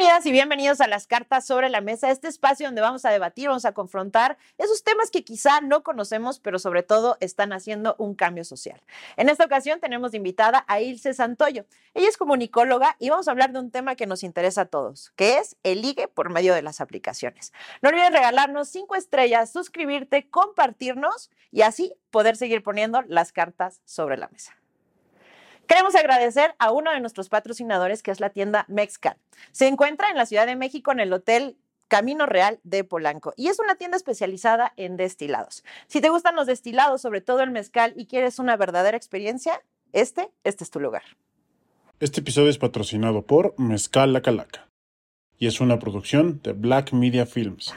Bienvenidas y bienvenidos a las cartas sobre la mesa, este espacio donde vamos a debatir, vamos a confrontar esos temas que quizá no conocemos, pero sobre todo están haciendo un cambio social. En esta ocasión tenemos de invitada a Ilse Santoyo. Ella es comunicóloga y vamos a hablar de un tema que nos interesa a todos, que es el ligue por medio de las aplicaciones. No olvides regalarnos cinco estrellas, suscribirte, compartirnos y así poder seguir poniendo las cartas sobre la mesa. Queremos agradecer a uno de nuestros patrocinadores, que es la tienda Mexcal. Se encuentra en la Ciudad de México en el Hotel Camino Real de Polanco y es una tienda especializada en destilados. Si te gustan los destilados, sobre todo el mezcal, y quieres una verdadera experiencia, este, este es tu lugar. Este episodio es patrocinado por Mezcal La Calaca y es una producción de Black Media Films.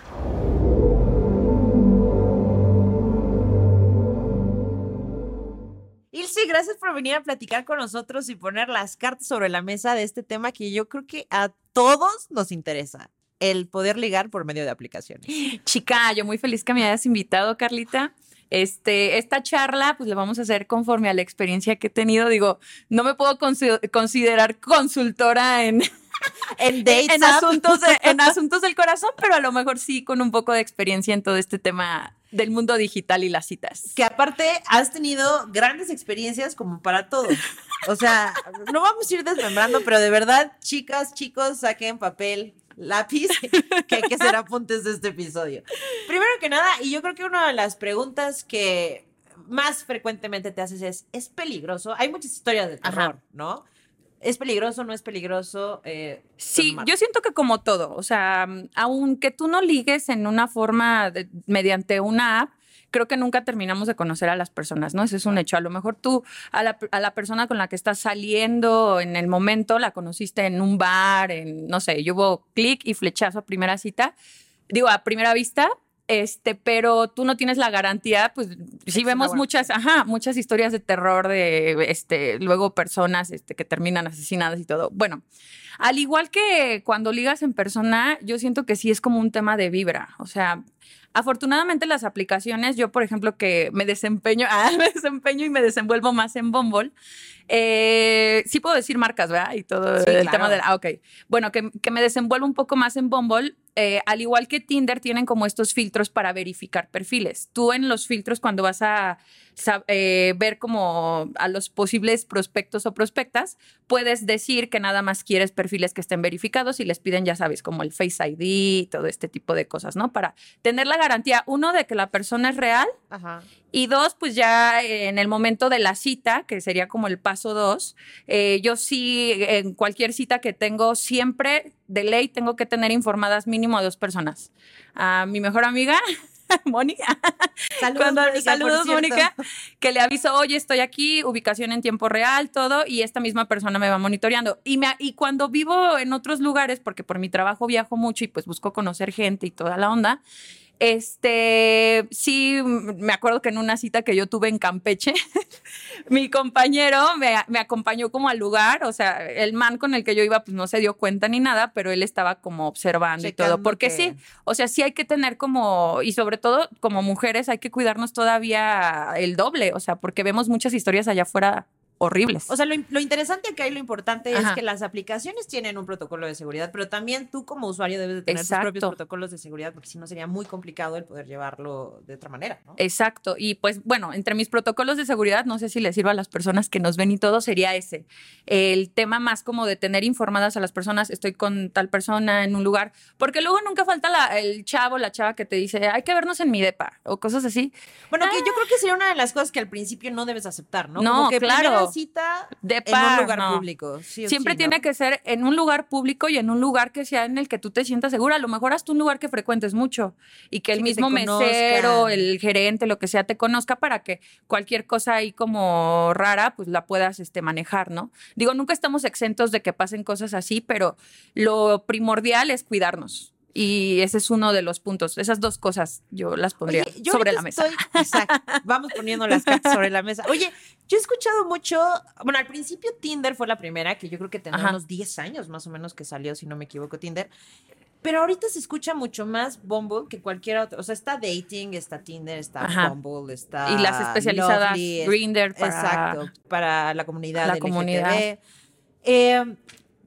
Ilse, gracias por venir a platicar con nosotros y poner las cartas sobre la mesa de este tema que yo creo que a todos nos interesa, el poder ligar por medio de aplicaciones. Chica, yo muy feliz que me hayas invitado, Carlita. Este, esta charla, pues la vamos a hacer conforme a la experiencia que he tenido. Digo, no me puedo considerar consultora en, en, dates asuntos en asuntos del corazón, pero a lo mejor sí con un poco de experiencia en todo este tema del mundo digital y las citas. Que aparte has tenido grandes experiencias como para todo. O sea, no vamos a ir desmembrando, pero de verdad, chicas, chicos, saquen papel, lápiz, que hay que hacer apuntes de este episodio. Primero que nada, y yo creo que una de las preguntas que más frecuentemente te haces es, ¿es peligroso? Hay muchas historias de terror, ¿no? ¿Es peligroso, no es peligroso? Eh, sí, yo siento que como todo, o sea, aunque tú no ligues en una forma mediante una app, creo que nunca terminamos de conocer a las personas, ¿no? Ese es un hecho. A lo mejor tú a la, a la, persona con la que estás saliendo en el momento la conociste en un bar, en, no sé, yo hubo clic y flechazo a primera cita, digo, a primera vista, este, pero tú no tienes la garantía, pues sí vemos muchas, ajá, muchas historias de terror de, este, luego personas, este, que terminan asesinadas y todo. Bueno, al igual que cuando ligas en persona, yo siento que sí es como un tema de vibra, o sea, Afortunadamente las aplicaciones, yo por ejemplo que me desempeño, ah, me desempeño y me desenvuelvo más en Bumble, eh, sí puedo decir marcas, ¿verdad? Y todo el tema de, ah, ok. Bueno, que, que, me desenvuelvo un poco más en Bumble, eh, al igual que Tinder, tienen como estos filtros para verificar perfiles. Tú en los filtros, cuando vas a eh, ver como a los posibles prospectos o prospectas, puedes decir que nada más quieres perfiles que estén verificados y les piden, ya sabes, como el Face ID y todo este tipo de cosas, ¿no? Para tener la garantía, uno, de que la persona es real y dos, pues ya en el momento de la cita, que sería como el paso dos, eh, yo sí, en cualquier cita que tengo, siempre de ley tengo que tener informadas mínimo a dos personas. A mi mejor amiga Mónica. Saludos, Mónica, saludos Mónica, que le aviso, oye, estoy aquí, ubicación en tiempo real, todo, y esta misma persona me va monitoreando. Y, me, y cuando vivo en otros lugares, porque por mi trabajo viajo mucho y pues busco conocer gente y toda la onda, este, sí, me acuerdo que en una cita que yo tuve en Campeche, mi compañero me, me, acompañó como al lugar, o sea, el man con el que yo iba pues no se dio cuenta ni nada, pero él estaba como observando y todo, porque sí, o sea, sí hay que tener como, y sobre todo como mujeres hay que cuidarnos todavía el doble, o sea, porque vemos muchas historias allá afuera horribles. O sea, lo, interesante acá y lo importante es que las aplicaciones tienen un protocolo de seguridad, pero también tú como usuario debes de tener tus propios protocolos de seguridad, porque si no sería muy complicado el poder llevarlo de otra manera, ¿no? Exacto. Y pues bueno, entre mis protocolos de seguridad, no sé si les sirva a las personas que nos ven y todo, sería ese. El tema más como de tener informadas a las personas, estoy con tal persona en un lugar, porque luego nunca falta la, el chavo, la chava que te dice, hay que vernos en mi depa, o cosas así. Bueno, que yo creo que sería una de las cosas que al principio no debes aceptar, ¿no? No, claro cita de en un lugar público. Siempre tiene que ser en un lugar público y en un lugar que sea en el que tú te sientas segura. A lo mejor haz un lugar que frecuentes mucho y que el mismo mesero, el gerente, lo que sea, te conozca para que cualquier cosa ahí como rara, pues la puedas este, manejar, ¿no? Digo, nunca estamos exentos de que pasen cosas así, pero lo primordial es cuidarnos. Y ese es uno de los puntos. Esas dos cosas yo las pondría sobre la mesa. exacto, vamos poniendo las cartas sobre la mesa. Oye, yo he escuchado mucho, bueno, al principio Tinder fue la primera, que yo creo que tenía unos 10 años más o menos que salió, si no me equivoco, Tinder. Pero ahorita se escucha mucho más Bumble que cualquier otro. O sea, está Dating, está Tinder, está Bumble, está. Y las especializadas Grindr para. Exacto, para la comunidad. La comunidad. Eh,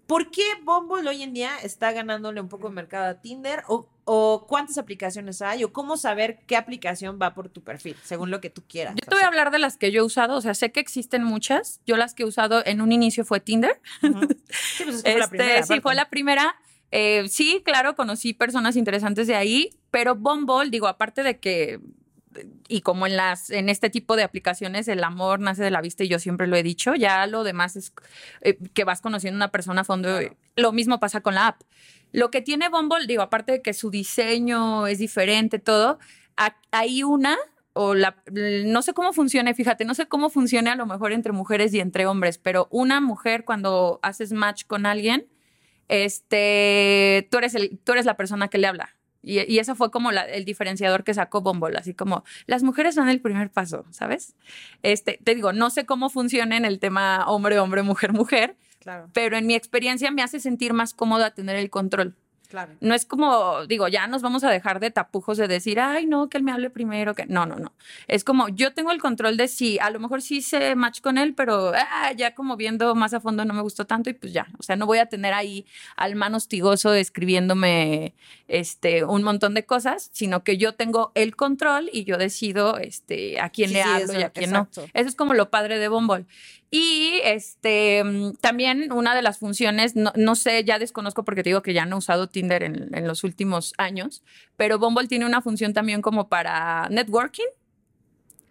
¿Por qué Bumble hoy en día está ganándole un poco de mercado a Tinder? O, o cuántas aplicaciones hay? ¿O cómo saber qué aplicación va por tu perfil, según lo que tú quieras? Yo te voy a hablar de las que yo he usado. O sea, sé que existen muchas. Yo las que he usado en un inicio fue Tinder. Sí, pues es que fue la Este, primera. sí, fue la primera. Eh, sí, claro, conocí personas interesantes de ahí, pero Bumble, digo, aparte de que y como en las en este tipo de aplicaciones el amor nace de la vista y yo siempre lo he dicho, ya lo demás es eh, que vas conociendo una persona a fondo. Lo mismo pasa con la app. Lo que tiene Bumble, digo, aparte de que su diseño es diferente, todo, ha- hay una o la no sé cómo funcione, fíjate, no sé cómo funcione a lo mejor entre mujeres y entre hombres, pero una mujer cuando haces match con alguien, este, tú eres el, tú eres la persona que le habla. Y, y eso fue como la- el diferenciador que sacó Bumble, así como las mujeres dan el primer paso, ¿sabes? Este, te digo, no sé cómo funciona en el tema hombre, hombre, mujer, mujer, Claro, pero en mi experiencia me hace sentir más cómoda tener el control. Claro. No es como, digo, ya nos vamos a dejar de tapujos de decir, ay, no, que él me hable primero, que no, no, no. Es como, yo tengo el control de si, a lo mejor sí hice match con él, pero ah, ya como viendo más a fondo no me gustó tanto y pues ya. O sea, no voy a tener ahí al man hostigoso escribiéndome este, un montón de cosas, sino que yo tengo el control y yo decido este, a quién Sí, le sí, hablo eso, y a quién exacto. no. Eso es como lo padre de Bumble. Y este mm, también una de las funciones, no, no sé, ya desconozco porque te digo que ya no he usado Tinder en, en los últimos años, pero Bumble tiene una función también como para networking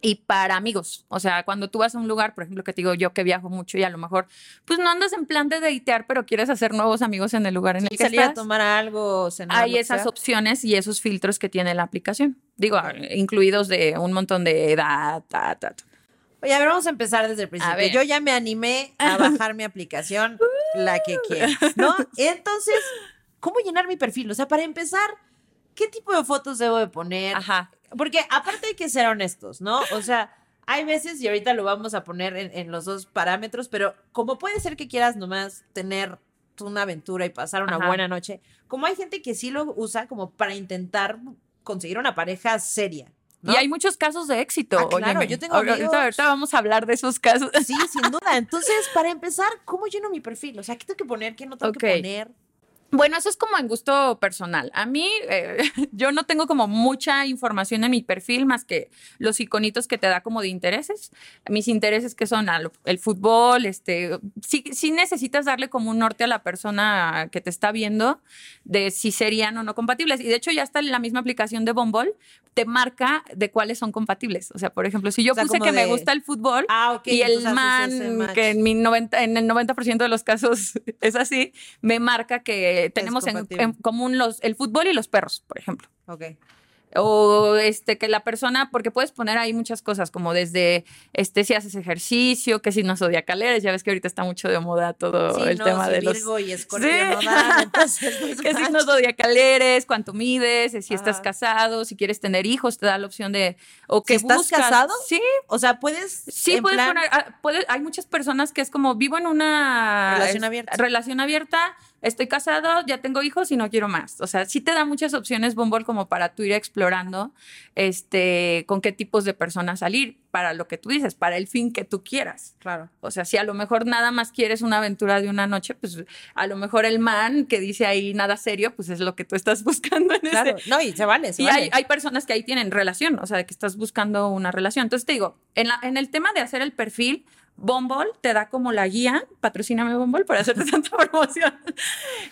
y para amigos. O sea, cuando tú vas a un lugar, por ejemplo, que te digo yo que viajo mucho y a lo mejor, pues no andas en plan de datear, pero quieres hacer nuevos amigos en el lugar en el que salir a estás. tomar algo, cenar. Hay esas sea. opciones y esos filtros que tiene la aplicación. Digo, incluidos de un montón de edad, ta, ta, ta. Oye, a ver, vamos a empezar desde el principio. ver. Yo ya me animé a bajar mi aplicación, la que quieras, ¿no? Entonces, ¿cómo llenar mi perfil? O sea, para empezar, ¿qué tipo de fotos debo de poner? Ajá. Porque aparte hay que ser honestos, ¿no? O sea, hay veces, y ahorita lo vamos a poner en, en los dos parámetros, pero como puede ser que quieras nomás tener una aventura y pasar una Ajá. buena noche, como hay gente que sí lo usa como para intentar conseguir una pareja seria. ¿No? Y hay muchos casos de éxito. Ah, claro, óyeme. yo tengo Ahorita- amigos- ahorita vamos a hablar de esos casos. Sí, sin duda. Entonces, para empezar, ¿cómo lleno mi perfil? O sea, ¿qué tengo que poner? ¿Qué no tengo que poner? Bueno, eso es como en gusto personal. A mí, eh, yo no tengo como mucha información en mi perfil más que los iconitos que te da como de intereses. Mis intereses que son al- el fútbol, este, sí, sí necesitas darle como un norte a la persona que te está viendo de si serían o no compatibles. Y de hecho ya está en la misma aplicación de Bumble, te marca de cuáles son compatibles. O sea, por ejemplo, si yo O sea, puse que me de- gusta el fútbol, Ah, ok. y el man, que en, mi 90, en el 90% de los casos es así, me marca que tenemos en, en común los, el fútbol y los perros, por ejemplo. Ok. O este, que la persona, porque puedes poner ahí muchas cosas, como desde este, si haces ejercicio, que si no zodiacaleres, ya ves que ahorita está mucho de moda todo Sí, el no, tema si de los. Virgo y Escorpio Sí. no dan, entonces no es ¿Qué match. signos zodiacaleres? ¿Cuánto mides? Si estás Ajá. casado, si quieres tener hijos, te da la opción de. O que ¿estás buscas. casado? Sí, O sea, puedes. Sí, puedes plan- poner, ah, hay muchas personas que es como vivo en una Relación abierta. relación abierta, estoy casado, ya tengo hijos y no quiero más. O sea, sí te da muchas opciones Bumble como para tú ir explorando este con qué tipos de personas salir para lo que tú dices, para el fin que tú quieras. Claro. O sea, si a lo mejor nada más quieres una aventura de una noche, pues a lo mejor el man que dice ahí nada serio, pues es lo que tú estás buscando en Claro. ese, No, y se vale, se y vale. hay, hay personas que ahí tienen relación, o sea, de que estás buscando una relación. Entonces te digo, en, la, en el tema de hacer el perfil, Bumble te da como la guía, patrocíname Bumble para hacerte tanta promoción,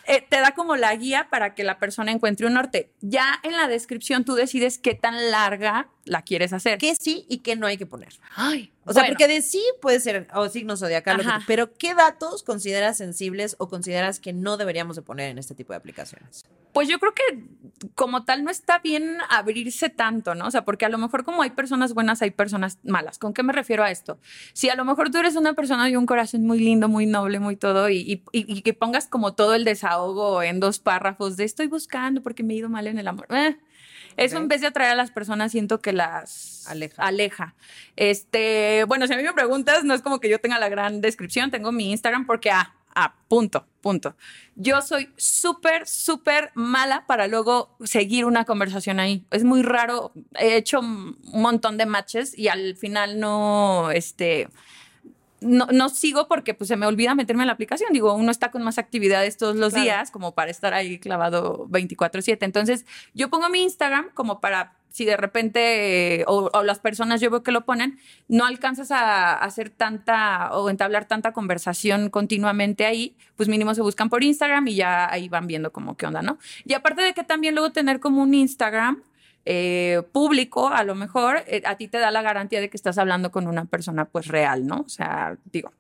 Eh, te da como la guía para que la persona encuentre un norte. Ya en la descripción tú decides qué tan larga la quieres hacer. ¿Qué sí y qué no hay que poner? Ay, O sea, porque de sí puede ser, o signo zodiacal, que pero ¿qué datos consideras sensibles o consideras que no deberíamos de poner en este tipo de aplicaciones? Pues yo creo que como tal no está bien abrirse tanto, ¿no? O sea, porque a lo mejor como hay personas buenas, hay personas malas. ¿Con qué me refiero a esto? Si a lo mejor tú eres una persona de un corazón muy lindo, muy noble, muy todo, y- y que pongas como todo el desahogo en dos párrafos de estoy buscando porque me he ido mal en el amor. eh, Eso en vez de atraer a las personas, siento que las Aleja. aleja. Este, bueno, si a mí me preguntas, no es como que yo tenga la gran descripción, tengo mi Instagram porque, ah, ah, punto, punto. Yo soy súper, súper mala para luego seguir una conversación ahí. Es muy raro. He hecho un montón de matches y al final no, este, no, no sigo porque pues se me olvida meterme en la aplicación. Digo, uno está con más actividades todos los Claro. días como para estar ahí clavado 24/7. Entonces, yo pongo mi Instagram como para si de repente eh, o, o las personas yo veo que lo ponen, no alcanzas a, hacer tanta o entablar tanta conversación continuamente ahí, pues mínimo se buscan por Instagram y ya ahí van viendo como qué onda, ¿no? Y aparte de que también luego tener como un Instagram eh, público, a lo mejor, eh, a ti te da la garantía de que estás hablando con una persona pues real, ¿no? O sea, digo,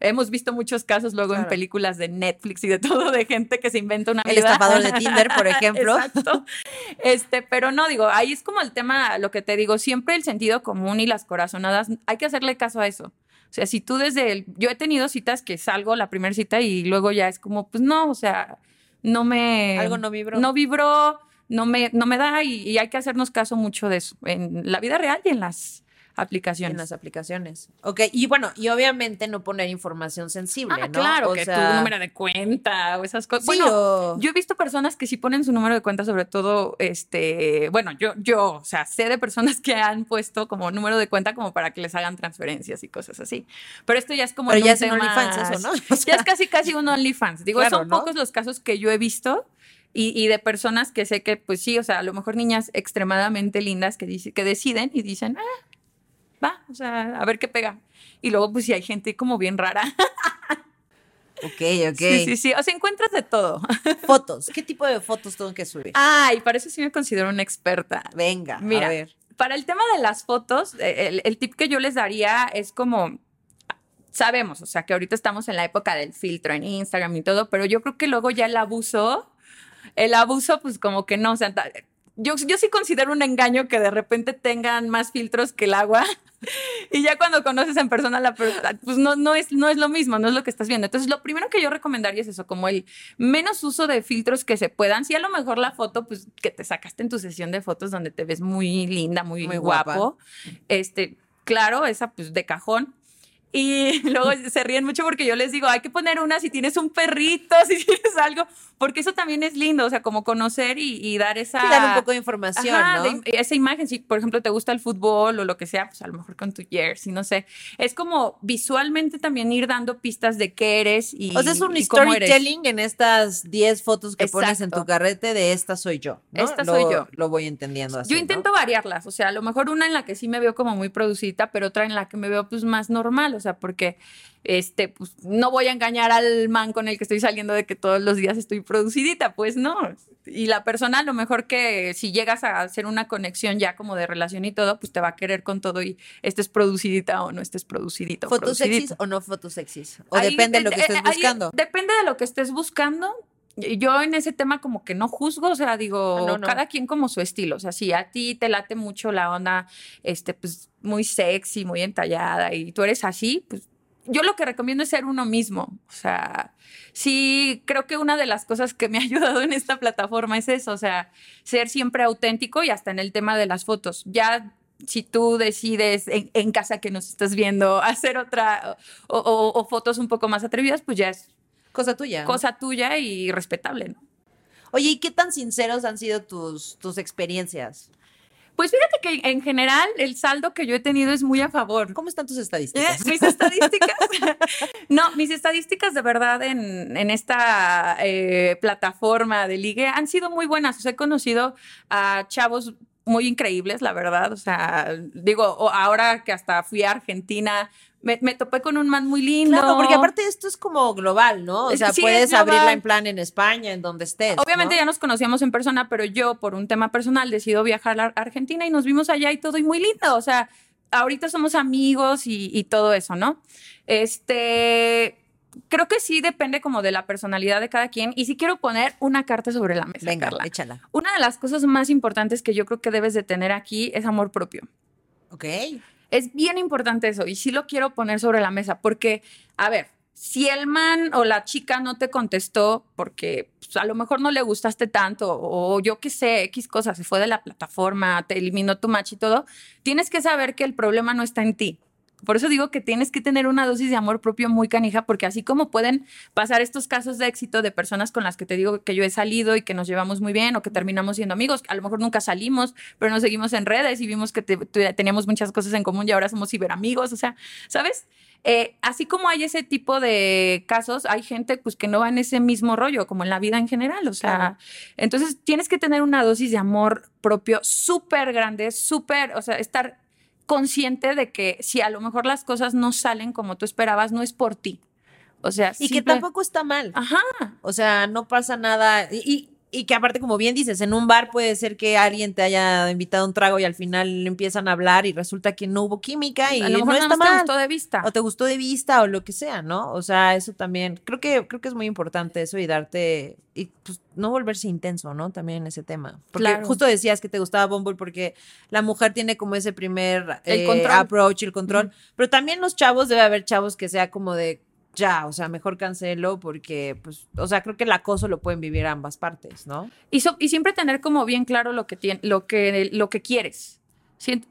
hemos visto muchos casos luego en películas de Netflix y de todo, de gente que se inventa una El vida. estafador de Tinder, por ejemplo. Exacto. Este, pero no, digo, ahí es como el tema, lo que te digo, siempre el sentido común y las corazonadas, hay que hacerle caso a eso. O sea, si tú desde el, yo he tenido citas que salgo la primera cita y luego ya es como, pues no, o sea, no me... Algo no vibró. No vibró, no me, no me da y, y hay que hacernos caso mucho de eso, en la vida real y en las aplicaciones. En las aplicaciones. Ok, y bueno, y obviamente no poner información sensible, Ah, ¿no? claro, O que sea, tu número de cuenta o esas cosas. Sí, bueno, o- yo he visto personas que sí ponen su número de cuenta, sobre todo, este, bueno, yo, yo, o sea, sé de personas que han puesto como número de cuenta como para que les hagan transferencias y cosas así. Pero esto ya es como Pero ya es tema- OnlyFans eso, ¿no? O ya es casi casi un OnlyFans. Digo, Claro, son ¿no? pocos los casos que yo he visto. Y, y de personas que sé que, pues sí, o sea, a lo mejor niñas extremadamente lindas que, dice, que deciden y dicen, ah, va, o sea, a ver qué pega. Y luego, pues sí, hay gente como bien rara. Ok, ok. Sí, sí, sí. O sea, encuentras de todo. Fotos. ¿Qué tipo de fotos tengo que subir? Ay, para eso sí me considero una experta. Venga, Mira, a ver. Para el tema de las fotos, eh, el, el tip que yo les daría es como, sabemos, o sea, que ahorita estamos en la época del filtro en Instagram y todo, pero yo creo que luego ya el abuso, el abuso, pues como que no, o sea, yo, yo sí considero un engaño que de repente tengan más filtros que el agua. Y ya cuando conoces en persona la persona, pues no, no, es, no es lo mismo, no es lo que estás viendo. Entonces, lo primero que yo recomendaría es eso, como el menos uso de filtros que se puedan. Si a lo mejor la foto, pues que te sacaste en tu sesión de fotos donde te ves muy linda, muy, Muy guapa. guapo. Este, claro, esa pues de cajón. Y luego se ríen mucho porque yo les digo, hay que poner una si tienes un perrito, si tienes algo, porque eso también es lindo, o sea, como conocer y, y dar esa... Sí, dar un poco de información, Ajá, ¿no? de- esa imagen, si por ejemplo te gusta el fútbol o lo que sea, pues a lo mejor con tu jersey, no sé. Es como visualmente también ir dando pistas de qué eres y o sea, es un y storytelling en estas 10 fotos que pones en Exacto. tu carrete de esta soy yo. ¿no? Esta Lo- soy yo. Lo voy entendiendo así. Yo ¿no? intento variarlas, o sea, a lo mejor una en la que sí me veo como muy producida, pero otra en la que me veo pues más normal, o sea, porque este, pues no voy a engañar al man con el que estoy saliendo de que todos los días estoy producidita, pues no. Y la persona a lo mejor que si llegas a hacer una conexión ya como de relación y todo, pues te va a querer con todo y estés producidita o no estés producidita. o ¿Fotos producidito. sexys o no fotos sexys? O Ahí depende de lo de- que estés eh, buscando. Depende de lo que estés buscando. Yo en ese tema como que no juzgo, o sea, digo, no, no. cada quien como su estilo, o sea, si a ti te late mucho la onda, este, pues muy sexy, muy entallada y tú eres así, pues yo lo que recomiendo es ser uno mismo, o sea, sí, creo que una de las cosas que me ha ayudado en esta plataforma es eso, o sea, ser siempre auténtico y hasta en el tema de las fotos. Ya si tú decides en, en casa que nos estás viendo hacer otra o, o- o fotos un poco más atrevidas, pues ya es Cosa tuya. cosa tuya y respetable, ¿no? Oye, ¿y qué tan sinceros han sido tus, tus experiencias? Pues fíjate que en general el saldo que yo he tenido es muy a favor. ¿Cómo están tus Eh, estadísticas? Mis estadísticas. no, mis estadísticas de verdad en, en esta eh, plataforma de ligue han sido muy buenas. O sea, he conocido a chavos muy increíbles, la verdad. O sea, digo, ahora que hasta fui a Argentina, me, me topé con un man muy lindo. Claro, porque aparte esto es como global, ¿no? O sea, sí, puedes abrirla en plan en España, en donde estés. Obviamente ¿no? ya nos conocíamos en persona, pero yo por un tema personal decido viajar a Argentina y nos vimos allá y todo y muy lindo. O sea, ahorita somos amigos y, y todo eso, ¿no? Este, creo que sí depende como de la personalidad de cada quien. Y sí quiero poner una carta sobre la mesa, Venga, Carla. échala. Una de las cosas más importantes que yo creo que debes de tener aquí es amor propio. Ok. Es bien importante eso y sí lo quiero poner sobre la mesa porque, a ver, si el man o la chica no te contestó porque pues, a lo mejor no le gustaste tanto o yo qué sé, X cosas, se fue de la plataforma, te eliminó tu match y todo, tienes que saber que el problema no está en ti. Por eso digo que tienes que tener una dosis de amor propio muy canija, porque así como pueden pasar estos casos de éxito de personas con las que te digo que yo he salido y que nos llevamos muy bien o que terminamos siendo amigos, a lo mejor nunca salimos, pero nos seguimos en redes y vimos que teníamos muchas cosas en común y ahora somos ciberamigos, o sea, ¿sabes? Eh, así como hay ese tipo de casos, hay gente pues que no va en ese mismo rollo, como en la vida en general, o sea, entonces tienes que tener una dosis de amor propio súper grande, súper, o sea, estar consciente de que si a lo mejor las cosas no salen como tú esperabas, no es por ti. O sea, y que tampoco está mal. Ajá. O sea, no pasa nada. y, y que aparte, como bien dices, en un bar puede ser que alguien te haya invitado un trago y al final empiezan a hablar y resulta que no hubo química y a lo mejor no está te gustó de vista. O te gustó de vista o lo que sea, ¿no? O sea, eso también, creo que, creo que es muy importante eso y darte, y pues no volverse intenso, ¿no? También en ese tema. Porque justo decías que te gustaba Bumble porque la mujer tiene como ese primer el eh, approach, el control. Pero también los chavos, debe haber chavos que sea como de ya, o sea, mejor cancelo porque, pues, o sea, creo que el acoso lo pueden vivir ambas partes, ¿no? Y, y siempre tener como bien claro lo que, tiene, lo que, lo que quieres.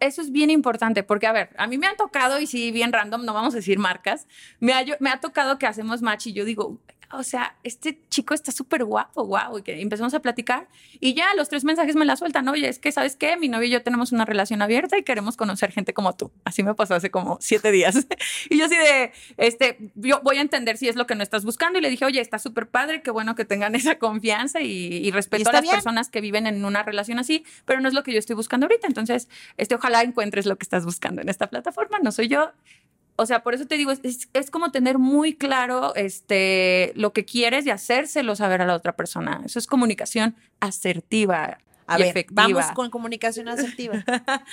eso es bien importante porque, a ver, a mí me han tocado, y sí, bien random, no vamos a decir marcas, me ha, me ha tocado que hacemos match y yo digo, o sea, este chico está súper guapo, guau, y que empezamos a platicar y ya los tres mensajes me la sueltan, oye, es que, ¿sabes qué? Mi novio y yo tenemos una relación abierta y queremos conocer gente como tú. Así me pasó hace como siete días. y yo así de, este, yo voy a entender si es lo que no estás buscando y le dije, oye, está súper padre, qué bueno que tengan esa confianza y, respeto a las personas que viven en una relación así, pero no es lo que yo estoy buscando ahorita. Entonces, este, ojalá encuentres lo que estás buscando en esta plataforma, no soy yo o sea, por eso te digo, es, como tener muy claro este, lo que quieres y hacérselo saber a la otra persona. Eso es comunicación asertiva a y efectiva. Vamos con comunicación asertiva.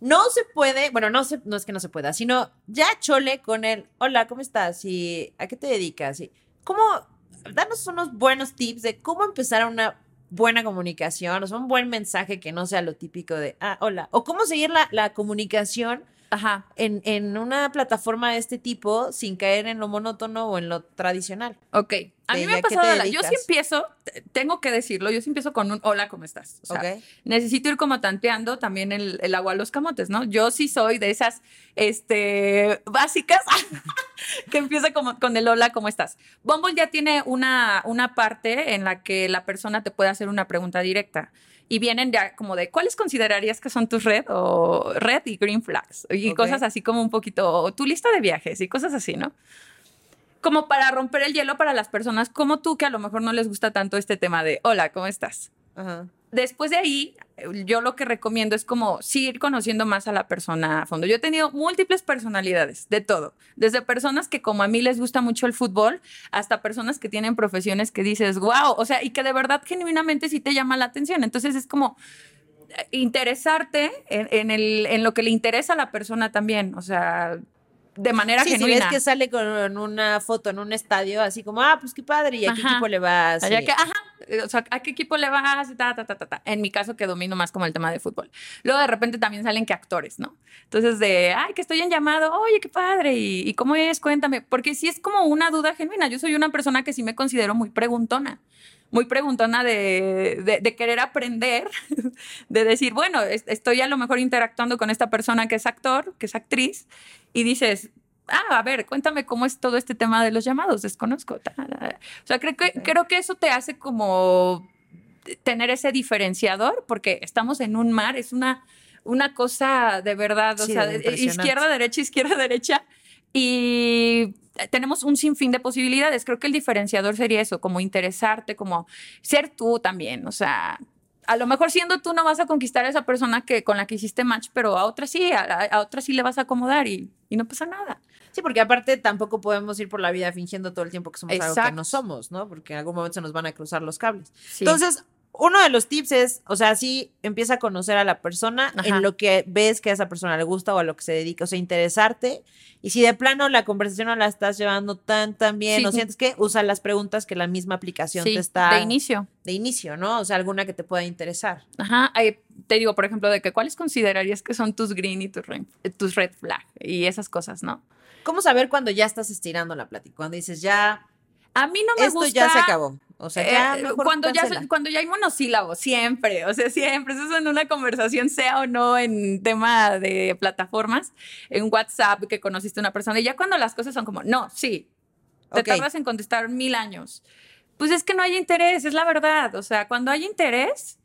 no se puede, bueno, no, se, no es que no se pueda, sino ya chole con el, hola, ¿cómo estás? ¿Y a qué te dedicas? ¿Y cómo, danos unos buenos tips de cómo empezar una buena comunicación, o sea, un buen mensaje que no sea lo típico de, ah, hola, o cómo seguir la, la comunicación Ajá. En, en, una plataforma de este tipo sin caer en lo monótono o en lo tradicional. Ok. A mí me ha pasado, yo sí empiezo, tengo que decirlo, yo sí empiezo con un hola, ¿cómo estás? O sea, necesito ir como tanteando también el, el, agua a los camotes, ¿no? Yo sí soy de esas este, básicas que empieza como, con el hola, ¿cómo estás? Bumble ya tiene una, una parte en la que la persona te puede hacer una pregunta directa y vienen ya como de cuáles considerarías que son tus red o red y green flags y cosas así como un poquito tu lista de viajes y cosas así, ¿no? Como para romper el hielo para las personas como tú que a lo mejor no les gusta tanto este tema de hola, ¿cómo estás? Ajá después de ahí, yo lo que recomiendo es como seguir conociendo más a la persona a fondo. Yo he tenido múltiples personalidades, de todo, desde personas que como a mí les gusta mucho el fútbol, hasta personas que tienen profesiones que dices, wow, o sea, y que de verdad genuinamente sí te llama la atención. Entonces es como eh, interesarte en, el, en lo que le interesa a la persona también, o sea, de manera sí, genuina. Si ves que sale con una foto en un estadio, así como, ah, pues qué padre, ¿y a qué equipo le vas? ajá, o sea, ¿a qué equipo le vas? Ta, ta, ta, ta, En mi caso, que domino más como el tema de fútbol. Luego, de repente, también salen que actores, ¿no? Entonces, de, ay, que estoy en llamado, oye, qué padre, ¿y, cómo es? Cuéntame. Porque sí es como una duda genuina. Yo soy una persona que sí me considero muy preguntona muy preguntona de, de, querer aprender, de decir, bueno, estoy a lo mejor interactuando con esta persona que es actor, que es actriz, y dices, ah, a ver, cuéntame cómo es todo este tema de los llamados, desconozco. O sea, creo que, creo que eso te hace como tener ese diferenciador, porque estamos en un mar, es una, una cosa de verdad, o sea, izquierda, derecha, izquierda, derecha, y tenemos un sinfín de posibilidades. Creo que el diferenciador sería eso, como interesarte, como ser tú también, o sea, a lo mejor siendo tú no vas a conquistar a esa persona que con la que hiciste match, pero a otra sí, a, otra sí le vas a acomodar y, y, no pasa nada. Sí, porque aparte tampoco podemos ir por la vida fingiendo todo el tiempo que somos algo que no somos, ¿no? Porque en algún momento se nos van a cruzar los cables. Entonces, uno de los tips es, o sea, sí empieza a conocer a la persona en lo que ves que a esa persona le gusta o a lo que se dedica, o sea, interesarte. Y si de plano la conversación no la estás llevando tan, tan bien, o sientes que usa las preguntas que la misma aplicación te está. De inicio. De inicio, ¿no? O sea, alguna que te pueda interesar. Ajá. te digo, por ejemplo, de que cuáles considerarías que son tus green y tus red, tus red flag y esas cosas, ¿no? ¿Cómo saber cuando ya estás estirando la plática? Cuando dices ya. A mí no me esto gusta. ya se acabó O sea, ya Eh, cuando, ya, cuando ya hay monosílabos, siempre, o sea, siempre, eso es en una conversación, sea o no en tema de plataformas, en WhatsApp, que conociste a una persona, y ya cuando las cosas son como, no, sí, te Ok. tardas en contestar mil años. Pues es que no hay interés, es la verdad, o sea, cuando hay interés,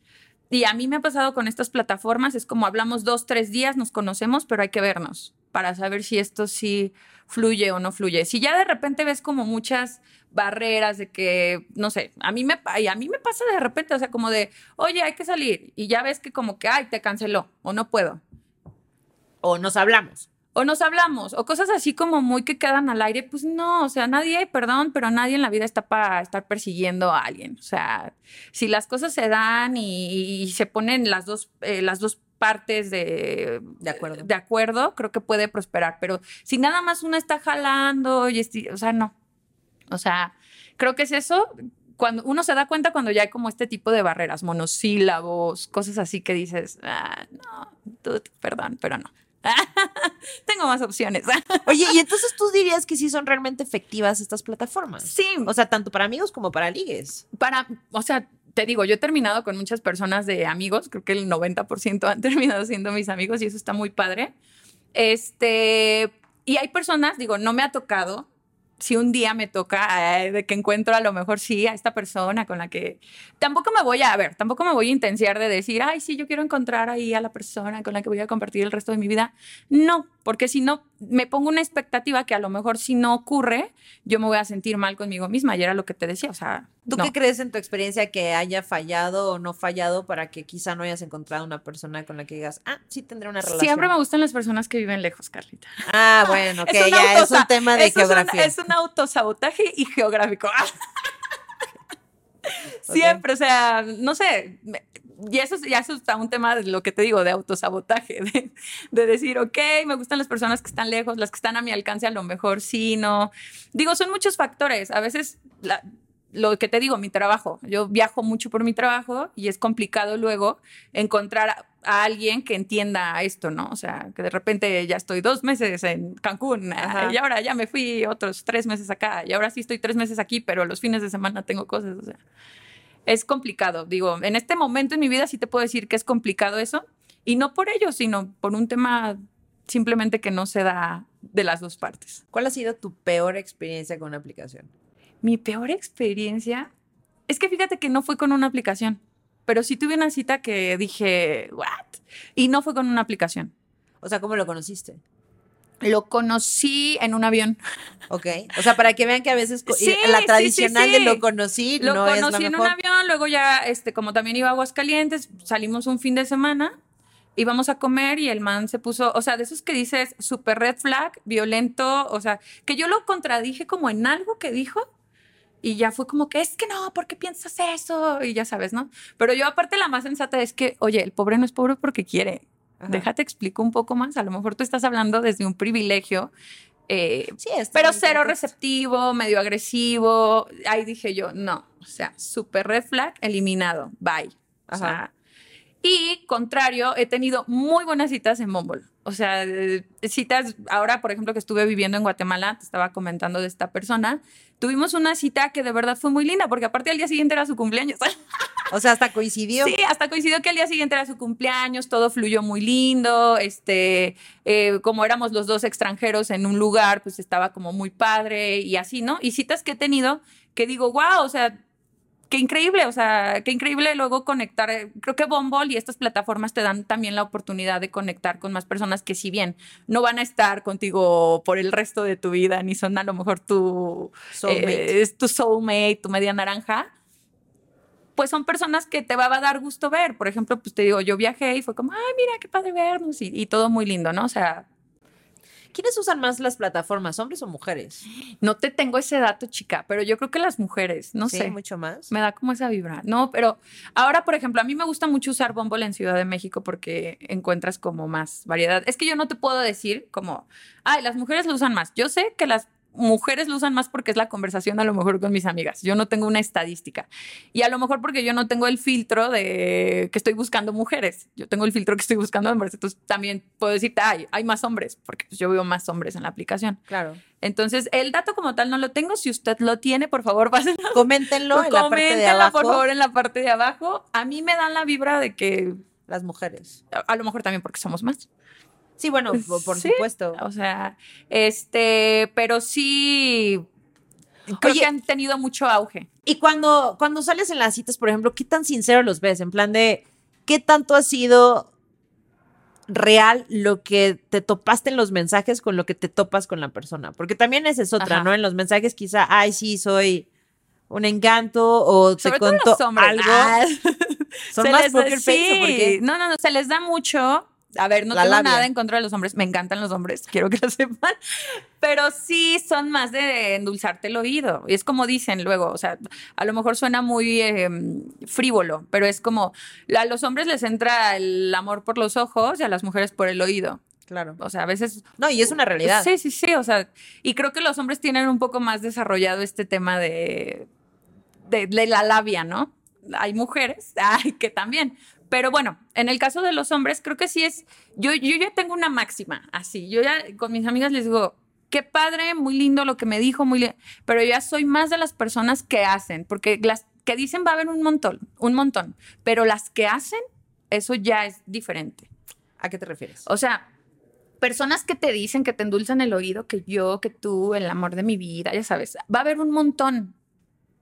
y a mí me ha pasado con estas plataformas, es como hablamos dos, tres días, nos conocemos, pero hay que vernos para saber si esto sí fluye o no fluye. Si ya de repente ves como muchas barreras de que, no sé, a mí me, y a mí me pasa de repente, o sea, como de, oye, hay que salir, y ya ves que como que, ay, te canceló, o no puedo, O nos hablamos. o nos hablamos, o cosas así como muy que quedan al aire, pues no, o sea, nadie, perdón, pero nadie en la vida está para estar persiguiendo a alguien. O sea, si las cosas se dan y, y se ponen las dos, eh, las dos partes de, De acuerdo. de acuerdo, creo que puede prosperar. Pero si nada más una está jalando, y esti- o sea, no. O sea, creo que es eso. Cuando uno se da cuenta cuando ya hay como este tipo de barreras, monosílabos, cosas así que dices, ah, no, dude, perdón, pero no. Tengo más opciones. Oye, y entonces tú dirías que sí son realmente efectivas estas plataformas. sí, O sea, tanto para amigos como para ligues. para, o sea, te digo, yo he terminado con muchas personas de amigos, creo que el 90% han terminado siendo mis amigos y eso está muy padre. Este, y hay personas, digo, no me ha tocado. Si un día me toca eh, de que encuentro a lo mejor sí a esta persona con la que tampoco me voy a, a ver, tampoco me voy a intensiar de decir, ay, sí, yo quiero encontrar ahí a la persona con la que voy a compartir el resto de mi vida. No, porque si no, me pongo una expectativa que a lo mejor si no ocurre, yo me voy a sentir mal conmigo misma. Y era lo que te decía, o sea, ¿Tú no. qué crees en tu experiencia que haya fallado o no fallado para que quizá no hayas encontrado una persona con la que digas, ah, sí tendré una relación? Siempre me gustan las personas que viven lejos, Carlita. Ah, bueno, que ya es un tema de eso es un- geografía. Es un, autosabotaje y geográfico. Siempre, o sea, no sé. Y eso, es- ya eso está un tema de lo que te digo, de autosabotaje, de, de decir, ok, me gustan las personas que están lejos, las que están a mi alcance, a lo mejor sí, no. Digo, son muchos factores. A veces, lo que te digo, mi trabajo. Yo viajo mucho por mi trabajo y es complicado luego encontrar a, alguien que entienda esto, ¿no? O sea, que de repente ya estoy dos meses en Cancún Ajá. y ahora ya me fui otros tres meses acá y ahora sí estoy tres meses aquí, pero los fines de semana tengo cosas, o sea, es complicado. Digo, en este momento en mi vida sí te puedo decir que es complicado eso y no por ello, sino por un tema simplemente que no se da de las dos partes. ¿Cuál ha sido tu peor experiencia con una aplicación? Mi peor experiencia es que fíjate que no fue con una aplicación, pero sí tuve una cita que dije, ¿what? Y no fue con una aplicación. O sea, ¿cómo lo conociste? Lo conocí en un avión. Ok. O sea, para que vean que a veces Sí, la tradicional sí, de sí. lo conocí Lo no es la conocí en un avión, luego ya, este, como también iba a Aguascalientes, salimos un fin de semana, íbamos a comer y el man se puso, o sea, de esos que dices super red flag, violento, o sea, que yo lo contradije como en algo que dijo y ya fue como que es que no, ¿por qué piensas eso? Y ya sabes, ¿no? Pero yo aparte la más sensata es que, oye, el pobre no es pobre porque quiere. Ajá. Déjate explico un poco más. A lo mejor tú estás hablando desde un privilegio, eh, Sí, pero cero contexto. receptivo, medio agresivo. Ahí dije yo, no, o sea, super red flag, eliminado, bye. O Ajá. sea, y contrario, he tenido muy buenas citas en Bumble. O sea, eh, citas, ahora por ejemplo que estuve viviendo en Guatemala, te estaba comentando de esta persona, tuvimos una cita que de verdad fue muy linda, porque aparte al día siguiente era su cumpleaños. O sea, hasta coincidió. Sí, hasta coincidió que al día siguiente era su cumpleaños, todo fluyó muy lindo, este, eh, como éramos los dos extranjeros en un lugar, pues estaba como muy padre y así, ¿no? Y citas que he tenido que digo, wow, o sea, qué increíble, o sea, qué increíble luego conectar. eh, Creo que Bumble y estas plataformas te dan también la oportunidad de conectar con más personas que si bien no van a estar contigo por el resto de tu vida, ni son a lo mejor tu Soulmate. eh, es tu soulmate, tu media naranja, pues son personas que te va a dar gusto ver. Por ejemplo, pues te digo, yo viajé y fue como, ay, mira, qué padre vernos y, y todo muy lindo, ¿no? O sea, ¿Quiénes usan más las plataformas, hombres o mujeres? no te tengo ese dato, chica, pero yo creo que las mujeres, no sí, sé. mucho más. Me da como esa vibra. No, pero ahora, por ejemplo, a mí me gusta mucho usar Bumble en Ciudad de México porque encuentras como más variedad. Es que yo no te puedo decir como, ay, las mujeres lo usan más. Yo sé que las mujeres lo usan más porque es la conversación a lo mejor con mis amigas. Yo no tengo una estadística. Y a lo mejor porque yo no tengo el filtro de que estoy buscando mujeres. Yo tengo el filtro que estoy buscando hombres. Entonces también puedo decirte, ay, hay más hombres, porque pues, yo veo más hombres en la aplicación. Claro. Entonces, el dato como tal no lo tengo. Si usted lo tiene, por favor, pásenlo. Coméntenlo en la parte de abajo. por favor, en la parte de abajo. A mí me dan la vibra de que Las mujeres. a, a lo mejor también porque somos más. Sí, bueno, por, por Sí. supuesto. O sea, este, pero sí creo Oye. que han tenido mucho auge. Y cuando, cuando sales en las citas, por ejemplo, ¿qué tan sincero los ves? En plan de, ¿qué tanto ha sido real lo que te topaste en los mensajes con lo que te topas con la persona? Porque también esa es otra, Ajá. ¿no? En los mensajes quizá, ay, sí, soy un encanto o te Sobre todo contó algo. Ah, Son se más poker face, ¿o por sí. No, no, no, se les da mucho. A ver, no La tengo labia. nada en contra de los hombres, me encantan los hombres, quiero que lo sepan, pero sí son más de endulzarte el oído. Y es como dicen luego, o sea, a lo mejor suena muy eh, frívolo, pero es como a los hombres les entra el amor por los ojos y a las mujeres por el oído. Claro. O sea, a veces No, y es una realidad. Sí, sí, sí. O sea, y creo que los hombres tienen un poco más desarrollado este tema de, de, de la labia, ¿no? Hay mujeres ay, que también. Pero bueno, en el caso de los hombres, creo que sí es. Yo, yo ya tengo una máxima, así. Yo ya con mis amigas les digo, qué padre, muy lindo lo que me dijo, muy li-". Pero yo ya soy más de las personas que hacen, porque las que dicen va a haber un montón, un montón. Pero las que hacen, eso ya es diferente. ¿A qué te refieres? O sea, personas que te dicen, que te endulzan el oído, que yo, que tú, el amor de mi vida, ya sabes, va a haber un montón.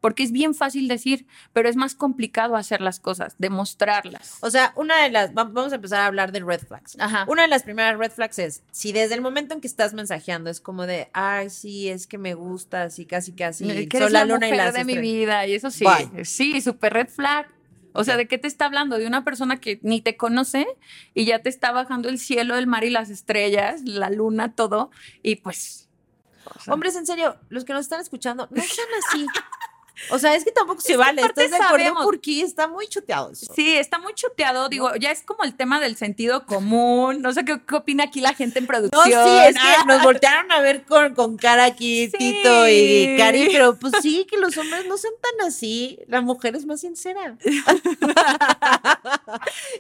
Porque es bien fácil decir, pero es más complicado hacer las cosas, demostrarlas. O sea, una de las, va- vamos a empezar a hablar de red flags. Ajá. Una de las primeras red flags es, si desde el momento en que estás mensajeando es como de, ay, sí, es que me gusta, así casi casi, que soy la la luna y mujer las de mi estrellas". vida, y eso sí. Bye. Sí, super red flag. O sea, ¿de qué te está hablando? De una persona que ni te conoce y ya te está bajando el cielo, el mar y las estrellas, la luna, todo. Y pues. o sea, Hombres, en serio, los que nos están escuchando, no sean así. O sea, es que tampoco se que vale. aparte ¿Estás de acuerdo? Porque está muy choteado eso. Sí, está muy choteado. Digo, ya es como el tema del sentido común. No sé qué, qué opina aquí la gente en No, producción. sí, es que Ah, nos voltearon a ver con, con cara aquí, Sí. Tito y Cari, pero pues sí, que los hombres no sean tan así. La mujer es más sincera.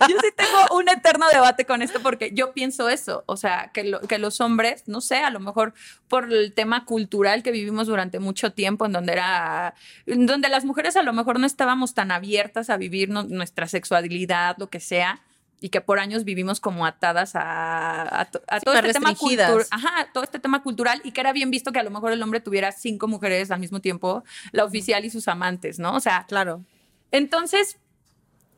Yo sí tengo un eterno debate con esto porque yo pienso eso. O sea, que, lo- que los hombres, no sé, a lo mejor por el tema cultural que vivimos durante mucho tiempo, en donde era. Donde las mujeres a lo mejor no estábamos tan abiertas a vivir no- nuestra sexualidad, lo que sea. Y que por años vivimos como atadas a, a to- a todo este tema cultural. Ajá, todo este tema cultural y que era bien visto que a lo mejor el hombre tuviera cinco mujeres al mismo tiempo, la oficial y sus amantes, ¿no? O sea, Claro. entonces,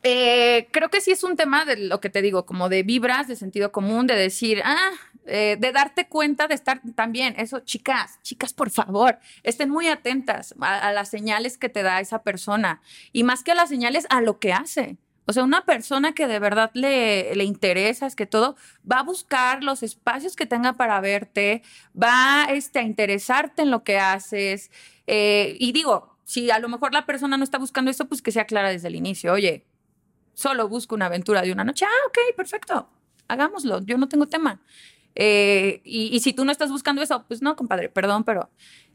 eh, creo que sí es un tema de lo que te digo, como de vibras, de sentido común, de decir, ah, eh, de darte cuenta de estar también, eso, chicas, chicas, por favor, estén muy atentas a, las señales que te da esa persona y más que a las señales, a lo que hace. O sea, una persona que de verdad le, le interesa, es que todo, va a buscar los espacios que tenga para verte, va este, a interesarte en lo que haces. eh, y digo, si a lo mejor la persona no está buscando eso, pues que sea clara desde el inicio. Oye, solo busco una aventura de una noche. Ah, ok, perfecto. Hagámoslo. Yo no tengo tema. Eh, y, si tú no estás buscando eso, pues no, compadre, perdón, pero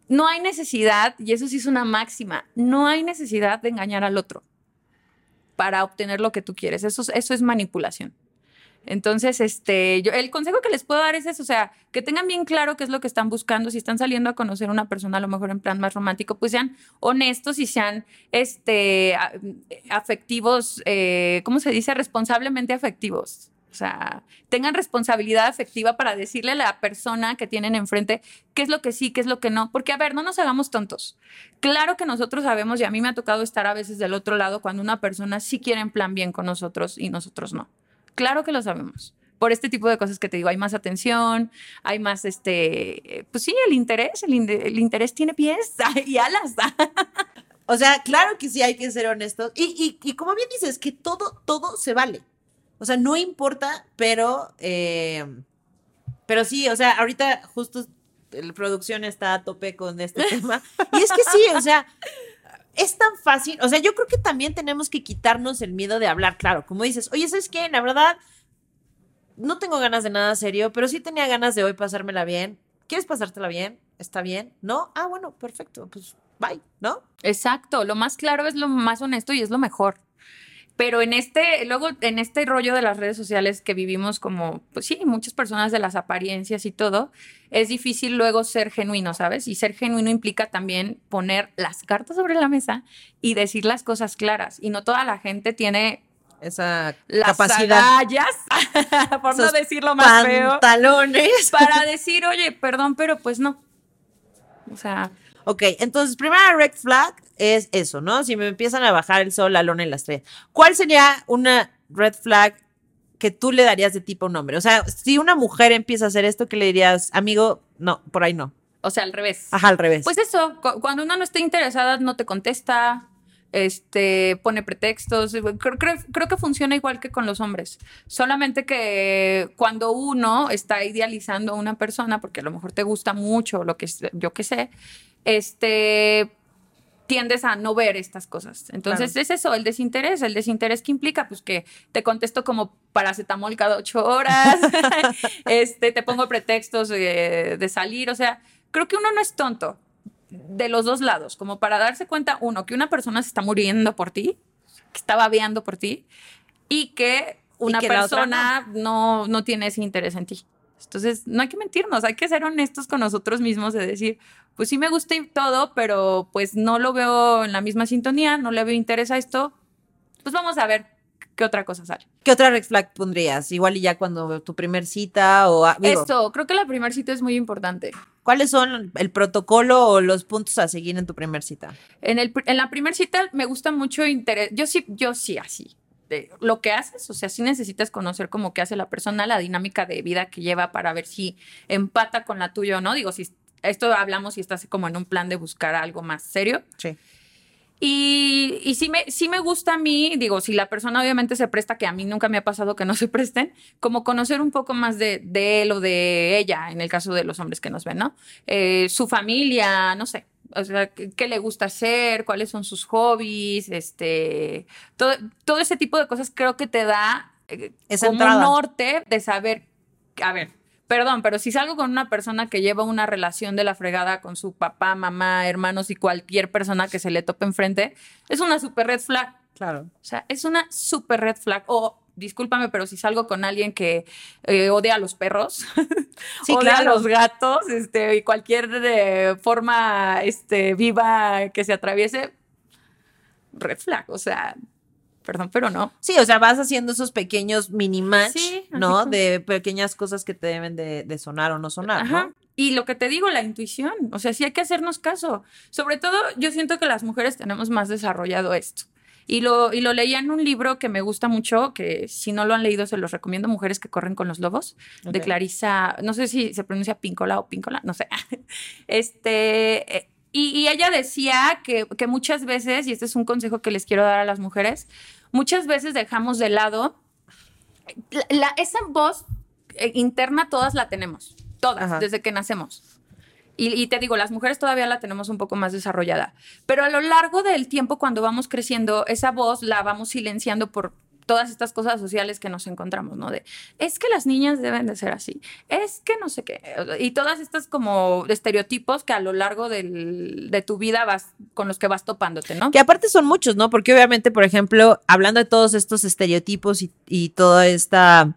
no hay necesidad, y eso sí es una máxima, no hay necesidad de engañar al otro para obtener lo que tú quieres. Eso, es- manipulación. Entonces, este, el consejo que les puedo dar es eso, o sea, que tengan bien claro qué es lo que están buscando. Si están saliendo a conocer a una persona, a lo mejor en plan más romántico, pues sean honestos y sean, este, afectivos, eh, ¿cómo se dice? Responsablemente afectivos. O sea, tengan responsabilidad afectiva para decirle a la persona que tienen enfrente qué es lo que sí, qué es lo que no. Porque, a ver, no nos hagamos tontos. Claro que nosotros sabemos, y a mí me ha tocado estar a veces del otro lado cuando una persona sí quiere en plan bien con nosotros y nosotros no. Claro que lo sabemos. Por este tipo de cosas que te digo, hay más atención, hay más, este, pues sí, el interés, el, el interés tiene pies y alas. O sea, claro que sí hay que ser honestos. Y, y, y como bien dices, que todo, todo se vale. O sea, no importa, pero, eh, pero sí, o sea, ahorita justo la producción está a tope con este tema. Y es que sí, o sea, es tan fácil. O sea, yo creo que también tenemos que quitarnos el miedo de hablar, claro. Como dices, oye, ¿sabes qué? La verdad, no tengo ganas de nada serio, pero sí tenía ganas de hoy pasármela bien. ¿Quieres pasártela bien? está bien, ¿no? Ah, bueno, perfecto, pues bye, ¿no? Exacto, lo más claro es lo más honesto y es lo mejor. Pero en este, luego en este rollo de las redes sociales que vivimos como, pues sí, muchas personas de las apariencias y todo, es difícil luego ser genuino, ¿sabes? Y ser genuino implica también poner las cartas sobre la mesa y decir las cosas claras. Y no toda la gente tiene esa las capacidad. agallas, por no decirlo más feo, Pantalones. para decir, oye, perdón, pero pues no. O sea, Ok, entonces, primera red flag es eso, ¿no? Si me empiezan a bajar el sol, la luna y la estrella. ¿Cuál sería una red flag que tú le darías de tipo a un hombre? O sea, si una mujer empieza a hacer esto, ¿qué le dirías, amigo? No, por ahí no. o sea, al revés. Ajá, al revés. Pues eso, cu- cuando uno no está interesada, no te contesta, este, pone pretextos. Creo, creo- creo que funciona igual que con los hombres. Solamente que cuando uno está idealizando a una persona, porque a lo mejor te gusta mucho, lo que yo que sé, este tiendes a no ver estas cosas. Entonces Claro. es eso, el desinterés. El desinterés que implica, pues que te contesto como paracetamol cada ocho horas, este, te pongo pretextos de, de salir. O sea, creo que uno no es tonto de los dos lados, como para darse cuenta, uno, que una persona se está muriendo por ti, que está babeando por ti, y que una que persona no. no tiene ese interés en ti. Entonces, no hay que mentirnos, hay que ser honestos con nosotros mismos de decir, pues sí me gusta y todo, pero pues no lo veo en la misma sintonía, no le veo interés a esto, pues vamos a ver qué otra cosa sale. ¿Qué otra red flag pondrías? Igual y ya cuando tu primer cita o... digo, Esto, creo que la primera cita es muy importante. ¿Cuáles son el protocolo o los puntos a seguir en tu primer cita? En, el, en la primera cita me gusta mucho interés. Yo sí, yo sí, así. De lo que haces, o sea, sí necesitas conocer cómo que hace la persona, la dinámica de vida que lleva para ver si empata con la tuya o no. Digo, si esto hablamos si estás como en un plan de buscar algo más serio. Sí. Y, y sí, me, sí me gusta a mí, digo, si la persona obviamente se presta, que a mí nunca me ha pasado que no se presten, como conocer un poco más de, de él o de ella, en el caso de los hombres que nos ven, ¿no? Eh, su familia, no sé, o sea, qué, le gusta hacer, cuáles son sus hobbies, este, todo, todo ese tipo de cosas creo que te da eh, como entrada. norte de saber, a ver, perdón, pero si salgo con una persona que lleva una relación de la fregada con su papá, mamá, hermanos y cualquier persona que se le tope enfrente, es una super red flag. Claro. O sea, es una super red flag. O, discúlpame, pero si salgo con alguien que eh, odia a los perros, Sí, odia claro. a los gatos, este, y cualquier eh, forma este, viva que se atraviese, red flag. O sea, perdón, pero no. Sí, o sea, vas haciendo esos pequeños mini match, Sí, ¿no? como- De pequeñas cosas que te deben de, de sonar o no sonar, Ajá. ¿no? Y lo que te digo, la intuición. O sea, sí hay que hacernos caso. Sobre todo, yo siento que las mujeres tenemos más desarrollado esto. Y lo, y lo leía en un libro que me gusta mucho, que si no lo han leído, se los recomiendo, Mujeres que corren con los lobos, de. Clarisa, no sé si se pronuncia Píncola o Píncola, no sé. Este, eh, y, y ella decía que, que muchas veces, y este es un consejo que les quiero dar a las mujeres, muchas veces dejamos de lado la- la- esa voz eh, interna, todas la tenemos, todas, Ajá. desde que nacemos. Y, y te digo, las mujeres todavía la tenemos un poco más desarrollada. Pero a lo largo del tiempo, cuando vamos creciendo, esa voz la vamos silenciando por todas estas cosas sociales que nos encontramos, ¿no? De, es que las niñas deben de ser así, es que no sé qué. Y todas estas como estereotipos que a lo largo del- de tu vida vas, con los que vas topándote, ¿no? Que aparte son muchos, ¿no? Porque obviamente, por ejemplo, hablando de todos estos estereotipos y, toda esta,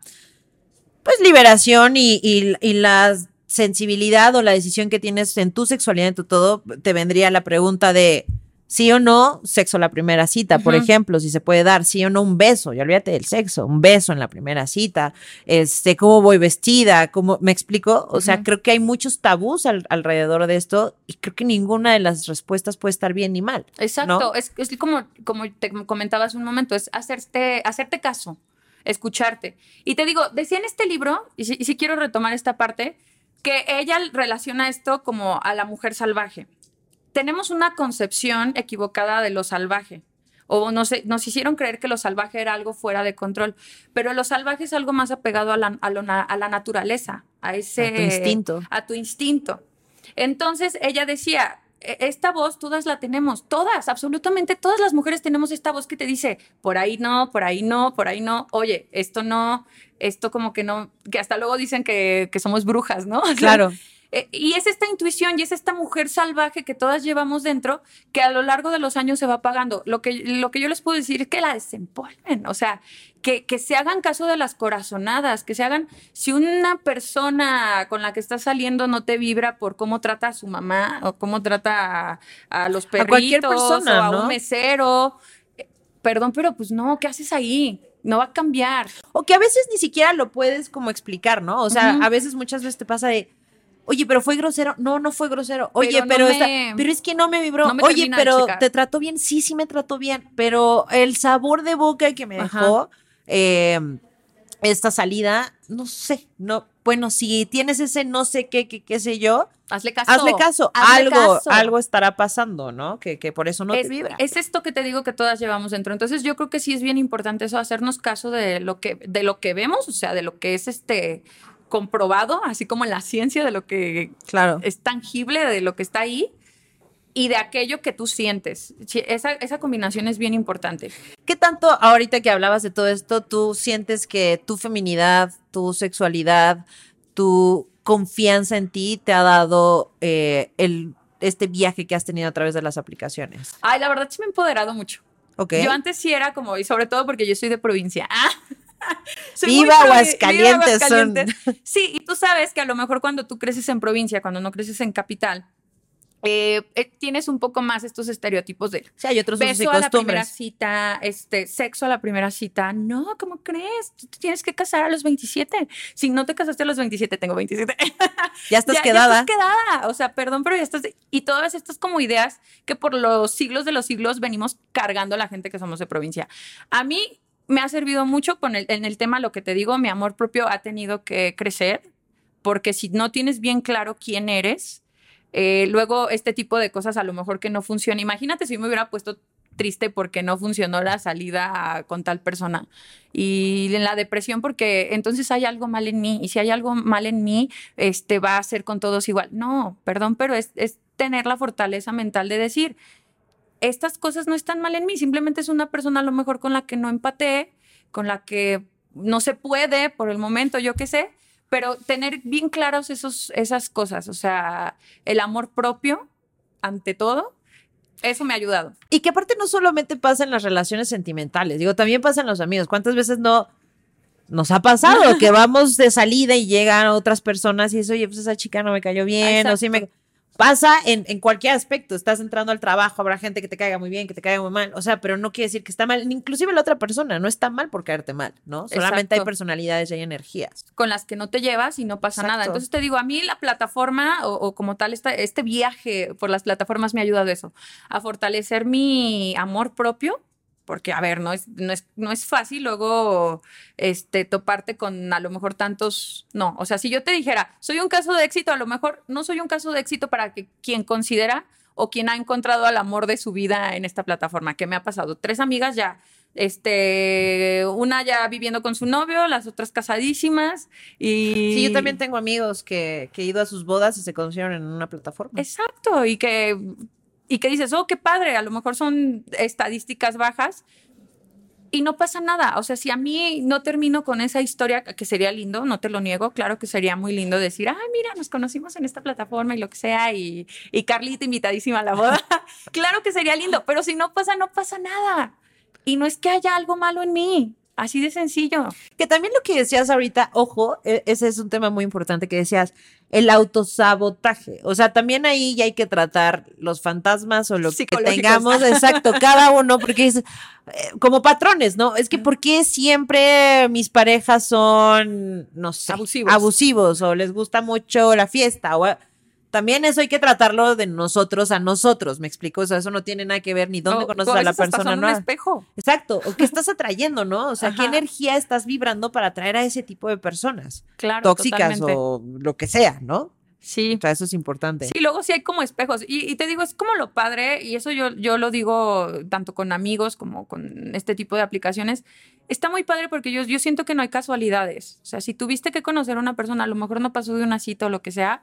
pues, liberación y, y, y la sensibilidad o la decisión que tienes en tu sexualidad, en tu todo, te vendría la pregunta de sí o no sexo la primera cita, por ejemplo, si se puede dar sí o no un beso, ya olvídate del sexo, un beso en la primera cita, este, cómo voy vestida, cómo, ¿me explico? O sea, creo que hay muchos tabús al- alrededor de esto y creo que ninguna de las respuestas puede estar bien ni mal. Exacto, ¿no? es, es como, como te comentaba hace un momento, es hacerte, hacerte caso, escucharte. Y te digo, decía en este libro, y si, y si quiero retomar esta parte, que ella relaciona esto como a la mujer salvaje. Tenemos una concepción equivocada de lo salvaje. O no sé, nos hicieron creer que lo salvaje era algo fuera de control. Pero lo salvaje es algo más apegado a la, a lo na- a la naturaleza, a ese A tu instinto. a tu instinto. Entonces ella decía, "E- esta voz todas la tenemos, todas, absolutamente todas las mujeres tenemos esta voz que te dice, por ahí no, por ahí no, por ahí no, oye, esto no, esto como que no, que hasta luego dicen que, que somos brujas, ¿no? Claro. Eh, y es esta intuición y es esta mujer salvaje que todas llevamos dentro que a lo largo de los años se va apagando. Lo que, lo que yo les puedo decir es que la desempolven, o sea, que, que se hagan caso de las corazonadas, que se hagan, si una persona con la que estás saliendo no te vibra por cómo trata a su mamá o cómo trata a, a los perritos cualquier persona, o a ¿no? un mesero, eh, perdón, pero pues no, ¿qué haces ahí? No va a cambiar. O que a veces ni siquiera lo puedes como explicar, ¿no? O sea, a veces, muchas veces te pasa de, oye, pero fue grosero. No, no fue grosero. Oye, Pero no pero, me- pero es que no me vibró. no me oye, pero te trató bien. Sí, sí me trató bien. Pero el sabor de boca que me dejó eh, esta salida, no sé. No, bueno, si tienes ese no sé qué, qué, qué sé yo, Hazle caso. hazle caso. Hazle algo, caso. algo estará pasando, ¿no? Que, que por eso no es, te vibra. es esto que te digo que todas llevamos dentro. Entonces yo creo que sí es bien importante eso, hacernos caso de lo que, de lo que vemos, o sea, de lo que es este comprobado, así como en la ciencia, de lo que claro. es tangible, de lo que está ahí, y de aquello que tú sientes. Esa, esa combinación es bien importante. ¿Qué tanto ahorita que hablabas de todo esto, tú sientes que tu feminidad, tu sexualidad, tu confianza en ti te ha dado eh, el, este viaje que has tenido a través de las aplicaciones? Ay, la verdad sí me he empoderado mucho. ¿Ok? Yo antes sí era como, y sobre todo porque yo soy de provincia. Ah, Viva Aguascalientes, viva son. Aguascalientes. Sí, y tú sabes que a lo mejor cuando tú creces en provincia, cuando no creces en capital, eh, eh, tienes un poco más estos estereotipos de Sí, hay otros usos y beso a la primera cita, este, sexo a la primera cita. No, ¿cómo crees? Tú te tienes que casar a los 27. Si no te casaste a los 27, tengo 27. Ya estás ya, quedada. Ya estás quedada. O sea, perdón, pero ya estás. Y todas estas como ideas que por los siglos de los siglos venimos cargando a la gente que somos de provincia. A mí me ha servido mucho con el, en el tema, lo que te digo, mi amor propio ha tenido que crecer, porque si no tienes bien claro quién eres, eh, luego este tipo de cosas a lo mejor que no funciona. Imagínate si me hubiera puesto triste porque no funcionó la salida con tal persona y en la depresión porque entonces hay algo mal en mí y si hay algo mal en mí este va a ser con todos igual no perdón pero es, es tener la fortaleza mental de decir estas cosas no están mal en mí simplemente es una persona a lo mejor con la que no empaté con la que no se puede por el momento yo qué sé pero tener bien claros esos esas cosas o sea el amor propio ante todo eso me ha ayudado Y que aparte no solamente pasa en las relaciones sentimentales, digo, también pasa en los amigos. ¿Cuántas veces no nos ha pasado que vamos de salida y llegan otras personas y eso, oye, pues esa chica no me cayó bien, o sí me... Pasa en, en cualquier aspecto, estás entrando al trabajo, habrá gente que te caiga muy bien, que te caiga muy mal, o sea, pero no quiere decir que está mal, inclusive la otra persona no está mal por caerte mal, ¿no? Solamente hay personalidades y hay energías. con las que no te llevas y no pasa nada. Entonces te digo, a mí la plataforma o, o como tal, esta- este viaje por las plataformas me ha ayudado a eso, a fortalecer mi amor propio, porque, a ver, no es, no es, no es fácil luego este, toparte con a lo mejor tantos, no, o sea, si yo te dijera, soy un caso de éxito, a lo mejor no soy un caso de éxito para que quien considera o quien ha encontrado al amor de su vida en esta plataforma, que me ha pasado. Tres amigas ya, este, una ya viviendo con su novio, las otras casadísimas y... Sí, yo también tengo amigos que, que he ido a sus bodas y se conocieron en una plataforma. Exacto, y que, y que dices, oh, qué padre, a lo mejor son estadísticas bajas y no pasa nada. O sea, si a mí no termino con esa historia, que sería lindo, no te lo niego, claro que sería muy lindo decir, ay, mira, nos conocimos en esta plataforma y lo que sea, y, y Carlita invitadísima a la boda. claro que sería lindo, pero si no pasa, no pasa nada. Y no es que haya algo malo en mí, así de sencillo. Que también lo que decías ahorita, ojo, e- ese es un tema muy importante que decías, el autosabotaje. O sea, también ahí ya hay que tratar los fantasmas o lo que tengamos, exacto, cada uno, porque es eh, como patrones, ¿no? Es que ¿por qué siempre mis parejas son, no sé, Abusivos. abusivos o les gusta mucho la fiesta? O, también eso hay que tratarlo de nosotros a nosotros, me explico, o sea, eso no tiene nada que ver ni dónde conoces a la persona, un ¿no? espejo. Exacto, o qué estás atrayendo, ¿no? O sea, qué energía estás vibrando para atraer a ese tipo de personas Claro, tóxicas totalmente. o lo que sea, ¿no? Sí. O sea, eso es importante. Sí, luego sí hay como espejos. Y, y te digo, es como lo padre, y eso yo, yo lo digo tanto con amigos como con este tipo de aplicaciones. Está muy padre porque yo, yo siento que no hay casualidades. O sea, si tuviste que conocer a una persona, a lo mejor no pasó de una cita o lo que sea,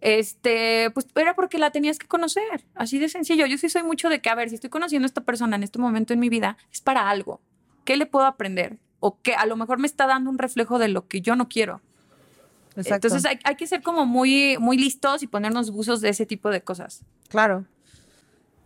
este, pues era porque la tenías que conocer. Así de sencillo. Yo sí soy mucho de que, a ver, si estoy conociendo a esta persona en este momento en mi vida, es para algo. ¿Qué le puedo aprender? O que a lo mejor me está dando un reflejo de lo que yo no quiero. exacto. Entonces hay, hay que ser como muy, muy listos y ponernos buzos de ese tipo de cosas. Claro.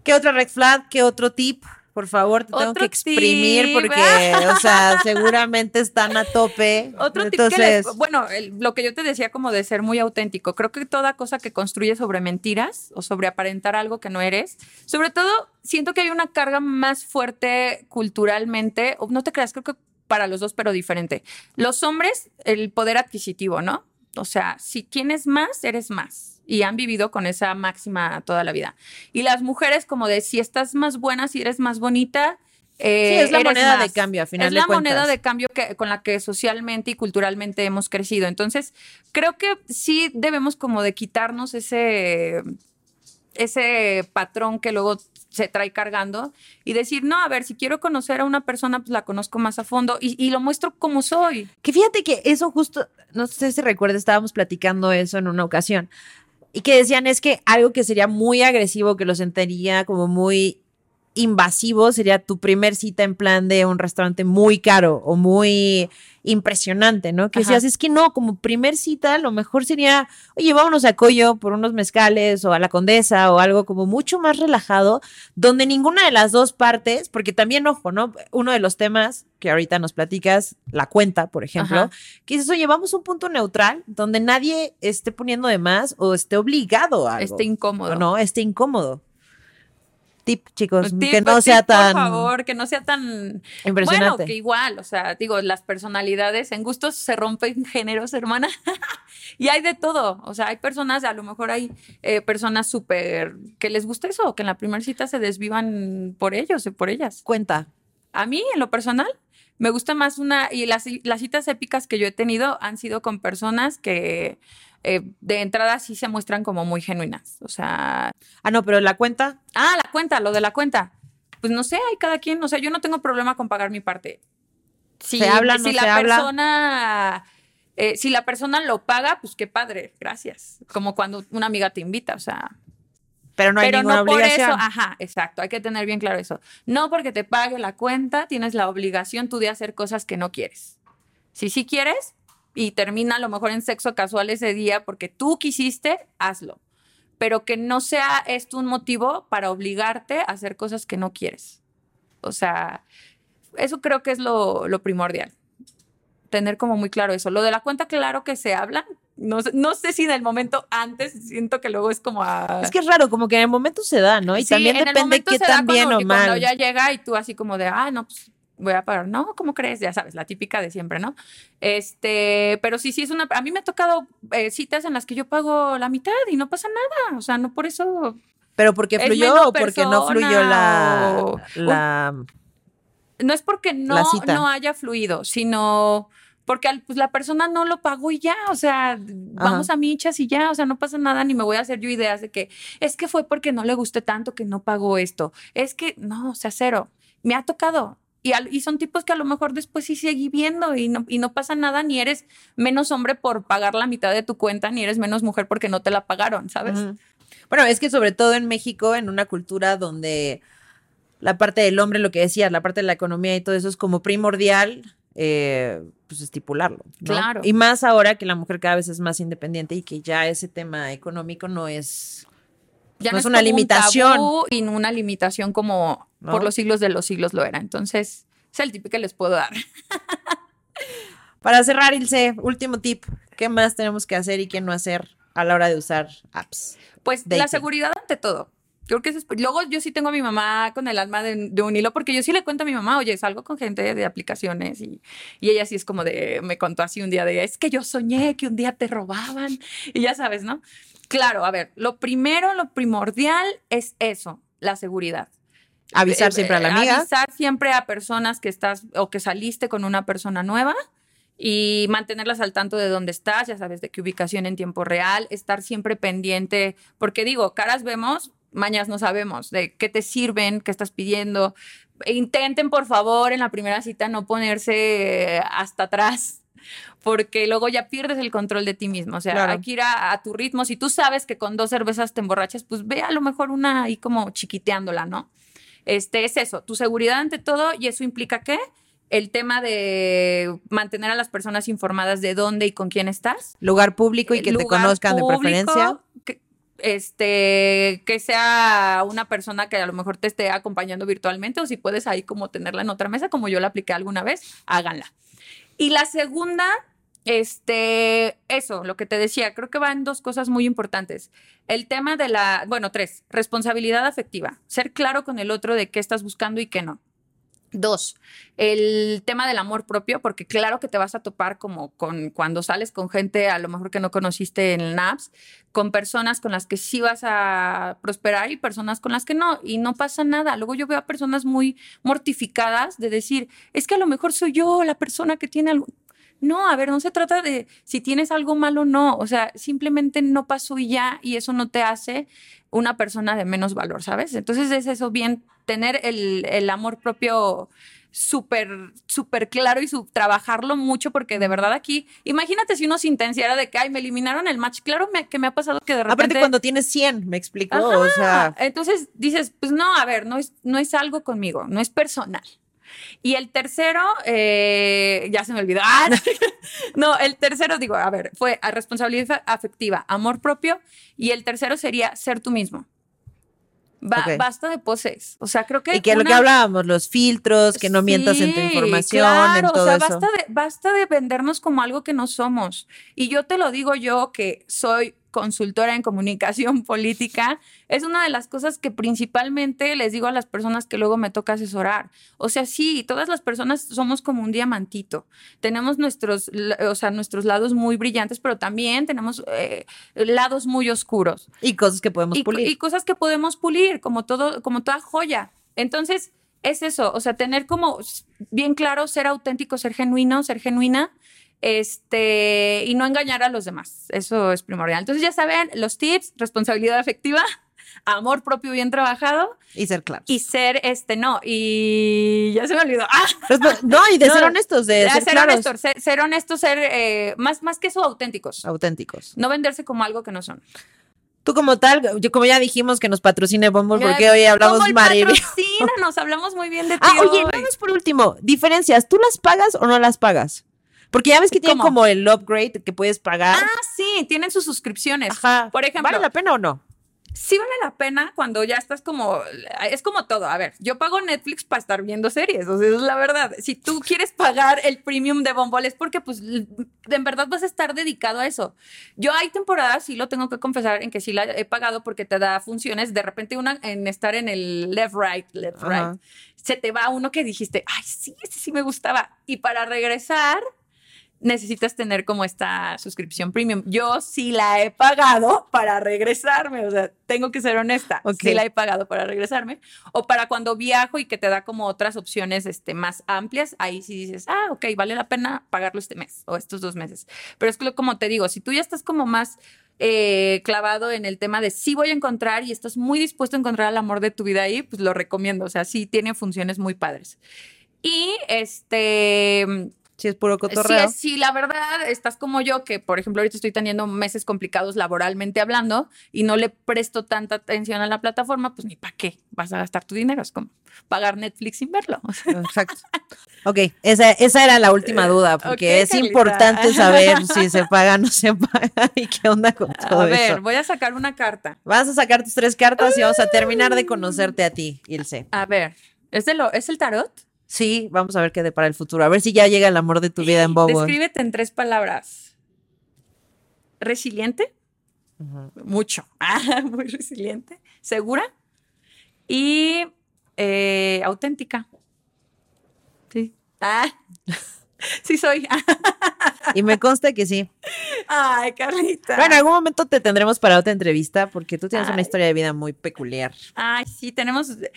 ¿Qué otra red flag? ¿Qué otro tip? Por favor, te tengo que exprimir tip. porque, o sea, seguramente están a tope. Otro tip Entonces, que les- bueno, el- lo que yo te decía como de ser muy auténtico, creo que toda cosa que construye sobre mentiras o sobre aparentar algo que no eres, sobre todo siento que hay una carga más fuerte culturalmente, no te creas, creo que para los dos, pero diferente. Los hombres, el poder adquisitivo, ¿no? O sea, si tienes más, eres más. Y han vivido con esa máxima toda la vida. Y las mujeres, como de si estás más buena, si eres más bonita. eh, Sí, es la moneda de cambio, a final Es de la cuentas. moneda de cambio que, con la que socialmente y culturalmente hemos crecido. Entonces, creo que sí debemos como de quitarnos ese, ese patrón que luego se trae cargando y decir, no, a ver, si quiero conocer a una persona, pues la conozco más a fondo y, y lo muestro como soy. que fíjate que eso justo, no sé si recuerdas, estábamos platicando eso en una ocasión. Y que decían es que algo que sería muy agresivo, que lo sentiría como muy invasivo, sería tu primer cita en plan de un restaurante muy caro o muy impresionante, ¿no? Que Ajá. decías, es que no, como primer cita, lo mejor sería, oye, vámonos a Coyo por unos mezcales o a la Condesa o algo como mucho más relajado, donde ninguna de las dos partes, porque también, ojo, ¿no? Uno de los temas que ahorita nos platicas, la cuenta, por ejemplo, Ajá. que dices, oye, vamos a un punto neutral donde nadie esté poniendo de más o esté obligado a algo. Este incómodo. ¿o no, esté incómodo. Tip, chicos, Tip, que no tip, sea tan Por favor, que no sea tan. impresionante. Bueno, que igual, o sea, digo, las personalidades en gustos se rompen géneros, hermana. y hay de todo. O sea, hay personas, a lo mejor hay eh, personas súper que les gusta eso, que en la primera cita se desvivan por ellos y por ellas. Cuenta. A mí, en lo personal, me gusta más una. Y las, las citas épicas que yo he tenido han sido con personas que eh, de entrada sí se muestran como muy genuinas. O sea, Ah, no, pero la cuenta, Ah, la cuenta, lo de la cuenta. Pues no sé, hay cada quien, o sea, yo no tengo problema con pagar mi parte. Si, ¿Se habla, no si la se habla? persona, eh, si la persona lo paga, pues qué padre, gracias. Como cuando una amiga te invita, o sea. pero no hay pero ninguna no por obligación. eso, ajá, exacto, hay que tener bien claro eso. No porque te pague la cuenta, tienes la obligación tú de hacer cosas que no quieres. Si sí quieres y termina a lo mejor en sexo casual ese día porque tú quisiste, hazlo. Pero que no sea esto un motivo para obligarte a hacer cosas que no quieres. O sea, eso creo que es lo, lo primordial. Tener como muy claro eso. Lo de la cuenta, claro que se habla. No, no sé si en el momento antes, siento que luego es como a... Es que es raro, como que en el momento se da, ¿no? Y Sí, también depende qué tan bien o que Cuando mal. ya llega y tú así como de, ah, no, pues voy a pagar. No, ¿cómo crees? Ya sabes, la típica de siempre, ¿no? Este, pero sí, sí es una. A mí me ha tocado eh, citas en las que yo pago la mitad y no pasa nada. O sea, no por eso. Pero porque fluyó o porque no fluyó la, la No es porque no, no haya fluido, sino porque al- pues, la persona no lo pagó y ya, o sea, vamos a michas y ya, o sea, no pasa nada, ni me voy a hacer yo ideas de que es que fue porque no le gusté tanto que no pagó esto, es que no, o sea, cero, me ha tocado. Y, al- y son tipos que a lo mejor después sí seguí viendo y no, y no pasa nada, ni eres menos hombre por pagar la mitad de tu cuenta, ni eres menos mujer porque no te la pagaron, ¿sabes? Bueno, es que sobre todo en México, en una cultura donde la parte del hombre, lo que decías, la parte de la economía y todo eso es como primordial, eh, pues estipularlo. ¿no? Claro. Y más ahora que la mujer cada vez es más independiente y que ya ese tema económico no es... ya No es una un limitación. tabú y no una limitación como ¿No? por los siglos de los siglos lo era. Entonces, es el tip que les puedo dar. Para cerrar, Ilse, último tip. ¿Qué más tenemos que hacer y qué no hacer a la hora de usar apps? Pues Dating. la seguridad ante todo. Creo que eso es- luego yo sí tengo a mi mamá con el alma de, de un hilo, porque yo sí le cuento a mi mamá, oye, salgo con gente de aplicaciones y, y ella sí es como de, me contó así un día de, es que yo soñé que un día te robaban y ya sabes, ¿no? Claro, a ver, lo primero, lo primordial es eso, la seguridad. Avisar Eh, siempre a la eh, amiga. Avisar siempre a personas que estás o que saliste con una persona nueva y mantenerlas al tanto de dónde estás, ya sabes, de qué ubicación en tiempo real, estar siempre pendiente, porque digo, caras vemos, mañas no sabemos, de qué te sirven, qué estás pidiendo. E Intenten, por favor, en la primera cita no ponerse hasta atrás. Porque luego ya pierdes el control de ti mismo. O sea, Claro. hay que ir a, a tu ritmo. Si tú sabes que con dos cervezas te emborrachas, pues ve a lo mejor una ahí como chiquiteándola, ¿no? Este es eso, tu seguridad ante todo, y eso implica que el tema de mantener a las personas informadas de dónde y con quién estás. Lugar público y que te conozcan de preferencia. que- este, que sea una persona que a lo mejor te esté acompañando virtualmente o si puedes ahí como tenerla en otra mesa, como yo la apliqué alguna vez, háganla. Y la segunda, este, eso, lo que te decía, creo que van dos cosas muy importantes. El tema de la, bueno, tres, responsabilidad afectiva, ser claro con el otro de qué estás buscando y qué no. Dos, el tema del amor propio, porque claro que te vas a topar como con cuando sales con gente a lo mejor que no conociste en el NAPS, con personas con las que sí vas a prosperar y personas con las que no, y no pasa nada. Luego yo veo a personas muy mortificadas de decir, es que a lo mejor soy yo la persona que tiene algo. No, a ver, no se trata de si tienes algo malo o no, o sea, simplemente no pasó y ya, y eso no te hace una persona de menos valor, ¿sabes? Entonces es eso bien, tener el, el amor propio súper, súper claro y su, trabajarlo mucho, porque de verdad aquí, imagínate si uno se intensiara de que, ay, me eliminaron el match, claro me- que me ha pasado que de repente... Aparte cuando tienes 100, me explico, Ajá. o sea, Entonces dices, pues no, a ver, no es, no es algo conmigo, no es personal. Y el tercero, eh, ya se me olvidó. Ah, no, el tercero, digo, a ver, fue a responsabilidad afectiva, amor propio. Y el tercero sería ser tú mismo. Ba-. Basta de poses. O sea, creo que. y que lo que una- hablábamos, los filtros, que no mientas en tu información, claro, en todo o sea, eso. Basta de, basta de vendernos como algo que no somos. Y yo te lo digo yo que soy consultora en comunicación política, es una de las cosas que principalmente les digo a las personas que luego me toca asesorar. O sea, sí, todas las personas somos como un diamantito. Tenemos nuestros, o sea, nuestros lados muy brillantes, pero también tenemos eh, lados muy oscuros Y cosas que podemos y, pulir. y cosas que podemos pulir, como todo, como toda joya. Entonces, es eso, o sea, tener como bien claro, ser auténtico, ser genuino, ser genuina, este, y no engañar a los demás. Eso es primordial. Entonces, ya saben, los tips, responsabilidad afectiva, amor propio bien trabajado y ser claros. y ser este, no, y ya se me olvidó. ¡Ah! No, y de No, ser honestos, de Ah, ser, ser claros, honestos, ser, ser honestos, ser eh, más, más que eso, auténticos. auténticos. No venderse como algo que no son. Tú como tal, yo como ya dijimos que nos patrocine Bumble, porque hoy hablamos maravilloso. patrocínanos, hablamos muy bien de ti Ah, oye, hoy. más por último, diferencias, ¿tú las pagas o no las pagas? Porque ya ves que tienen ¿Cómo? como el upgrade que puedes pagar. Ah, sí, tienen sus suscripciones. Ajá. Por ejemplo, ¿Vale la pena o no? sí vale la pena cuando ya estás como, es como todo, a ver, yo pago Netflix para estar viendo series, o sea, es la verdad. Si tú quieres pagar el premium de Bumble es porque pues en verdad vas a estar dedicado a eso. Yo hay temporadas, sí lo tengo que confesar, en que sí la he pagado porque te da funciones, de repente una en estar en el left, right, left, right, se te va uno que dijiste, ay, sí, ese sí me gustaba. Y para regresar, necesitas tener como esta suscripción premium. Yo sí la he pagado para regresarme, o sea, tengo que ser honesta, Ok. sí la he pagado para regresarme. O para cuando viajo y que te da como otras opciones este, más amplias, ahí sí dices, ah, ok, vale la pena pagarlo este mes o estos dos meses. Pero es que como te digo, si tú ya estás como más eh, clavado en el tema de sí voy a encontrar y estás muy dispuesto a encontrar el amor de tu vida ahí, pues lo recomiendo. O sea, sí tiene funciones muy padres. Y este, Si es puro cotorreo. es- si la verdad estás como yo, que por ejemplo ahorita estoy teniendo meses complicados laboralmente hablando y no le presto tanta atención a la plataforma, pues ni para qué vas a gastar tu dinero. Es como pagar Netflix sin verlo. Exacto. Ok, esa, esa era la última duda, porque es Carlita. importante saber si se paga o no se paga y qué onda con todo a ver, eso. voy a sacar una carta. Vas a sacar tus tres cartas y vamos a terminar de conocerte a ti, Ilse. A ver, ¿es, de lo, ¿es el tarot? Sí, vamos a ver qué depara el futuro. A ver si ya llega el amor de tu vida en Bobo. Descríbete en tres palabras. Resiliente, mucho, Ah, muy resiliente, segura y eh, auténtica. Sí. Ah, sí soy. Y me consta que sí. Ay, Carlita. Bueno, en algún momento te tendremos para otra entrevista porque tú tienes una Ay. historia de vida muy peculiar. Ay, sí, tenemos. de-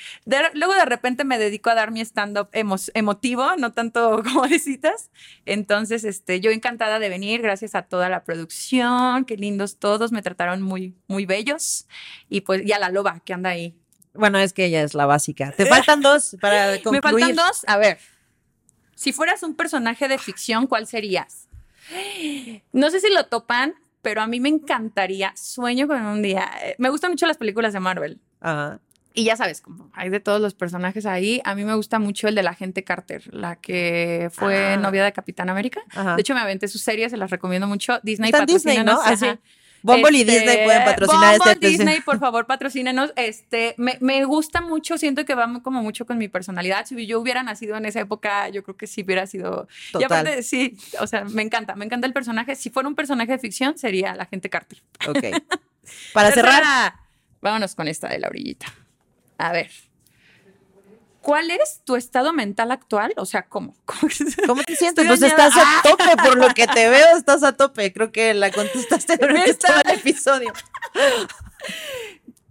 luego de repente me dedico a dar mi stand-up emo- emotivo, no tanto como de citas. Entonces, este, yo encantada de venir, gracias a toda la producción, qué lindos todos, me trataron muy, muy bellos. Y pues, y a la loba que anda ahí. Bueno, es que ella es la básica. Te faltan dos para concluir. Me faltan dos. A ver, si fueras un personaje de ficción, ¿cuál serías? No sé si lo topan, pero a mí me encantaría, sueño con un día. eh, Me gustan mucho las películas de Marvel. Ajá. y ya sabes, como hay de todos los personajes ahí, a mí me gusta mucho el de la gente Carter, la que fue Ah. novia de Capitán América. Ajá. De hecho, me aventé sus series, se las recomiendo mucho. Disney Está Disney, ¿no? Así. Bumble y Este, Disney pueden patrocinar Bumble, este. Disney, por favor, patrocínenos. Este, me, me gusta mucho, siento que va como mucho con mi personalidad. Si yo hubiera nacido en esa época, yo creo que sí hubiera sido. Y Total. aparte, sí, o sea, me encanta, me encanta el personaje. Si fuera un personaje de ficción, sería la gente Carter. Ok. Para cerrar. Vámonos con esta de la orillita. A ver. ¿Cuál es tu estado mental actual? O sea, ¿cómo? ¿Cómo que- ¿cómo te sientes? Pues estás a tope, por lo que te veo, estás a tope. Creo que la contestaste durante todo el episodio.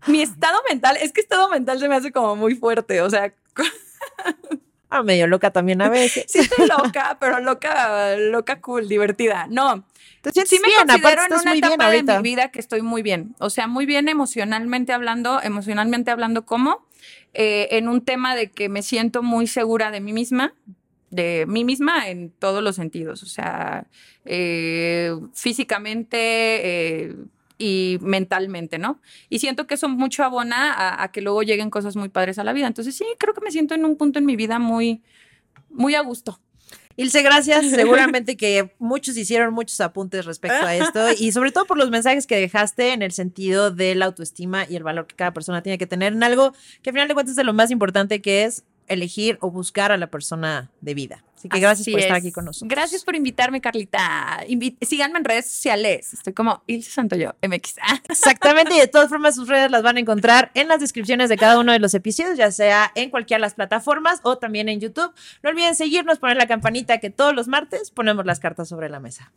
Mi estado mental, es que estado mental se me hace como muy fuerte. O sea, Ah, medio loca también a veces. sí estoy loca, pero loca, loca cool, divertida. No, Sientes sí me bien, considero en una etapa de mi vida que estoy muy bien. O sea, muy bien emocionalmente hablando, emocionalmente hablando, ¿cómo? Eh, en un tema de que me siento muy segura de mí misma, de mí misma en todos los sentidos. O sea, eh, físicamente eh, y mentalmente, ¿no? Y siento que eso mucho abona a, a que luego lleguen cosas muy padres a la vida. Entonces, sí, creo que me siento en un punto en mi vida muy, muy a gusto. Ilse, gracias. Seguramente que muchos hicieron muchos apuntes respecto a esto y sobre todo por los mensajes que dejaste en el sentido de la autoestima y el valor que cada persona tiene que tener en algo que al final de cuentas es de lo más importante que es elegir o buscar a la persona de vida. Así que gracias por estar es. aquí con nosotros. Gracias por invitarme, Carlita. Invi- síganme en redes sociales. Estoy como Ilse Santoyo, MX. Exactamente, y de todas formas sus redes las van a encontrar en las descripciones de cada uno de los episodios, ya sea en cualquiera de las plataformas o también en YouTube. No olviden seguirnos, poner la campanita que todos los martes ponemos las cartas sobre la mesa.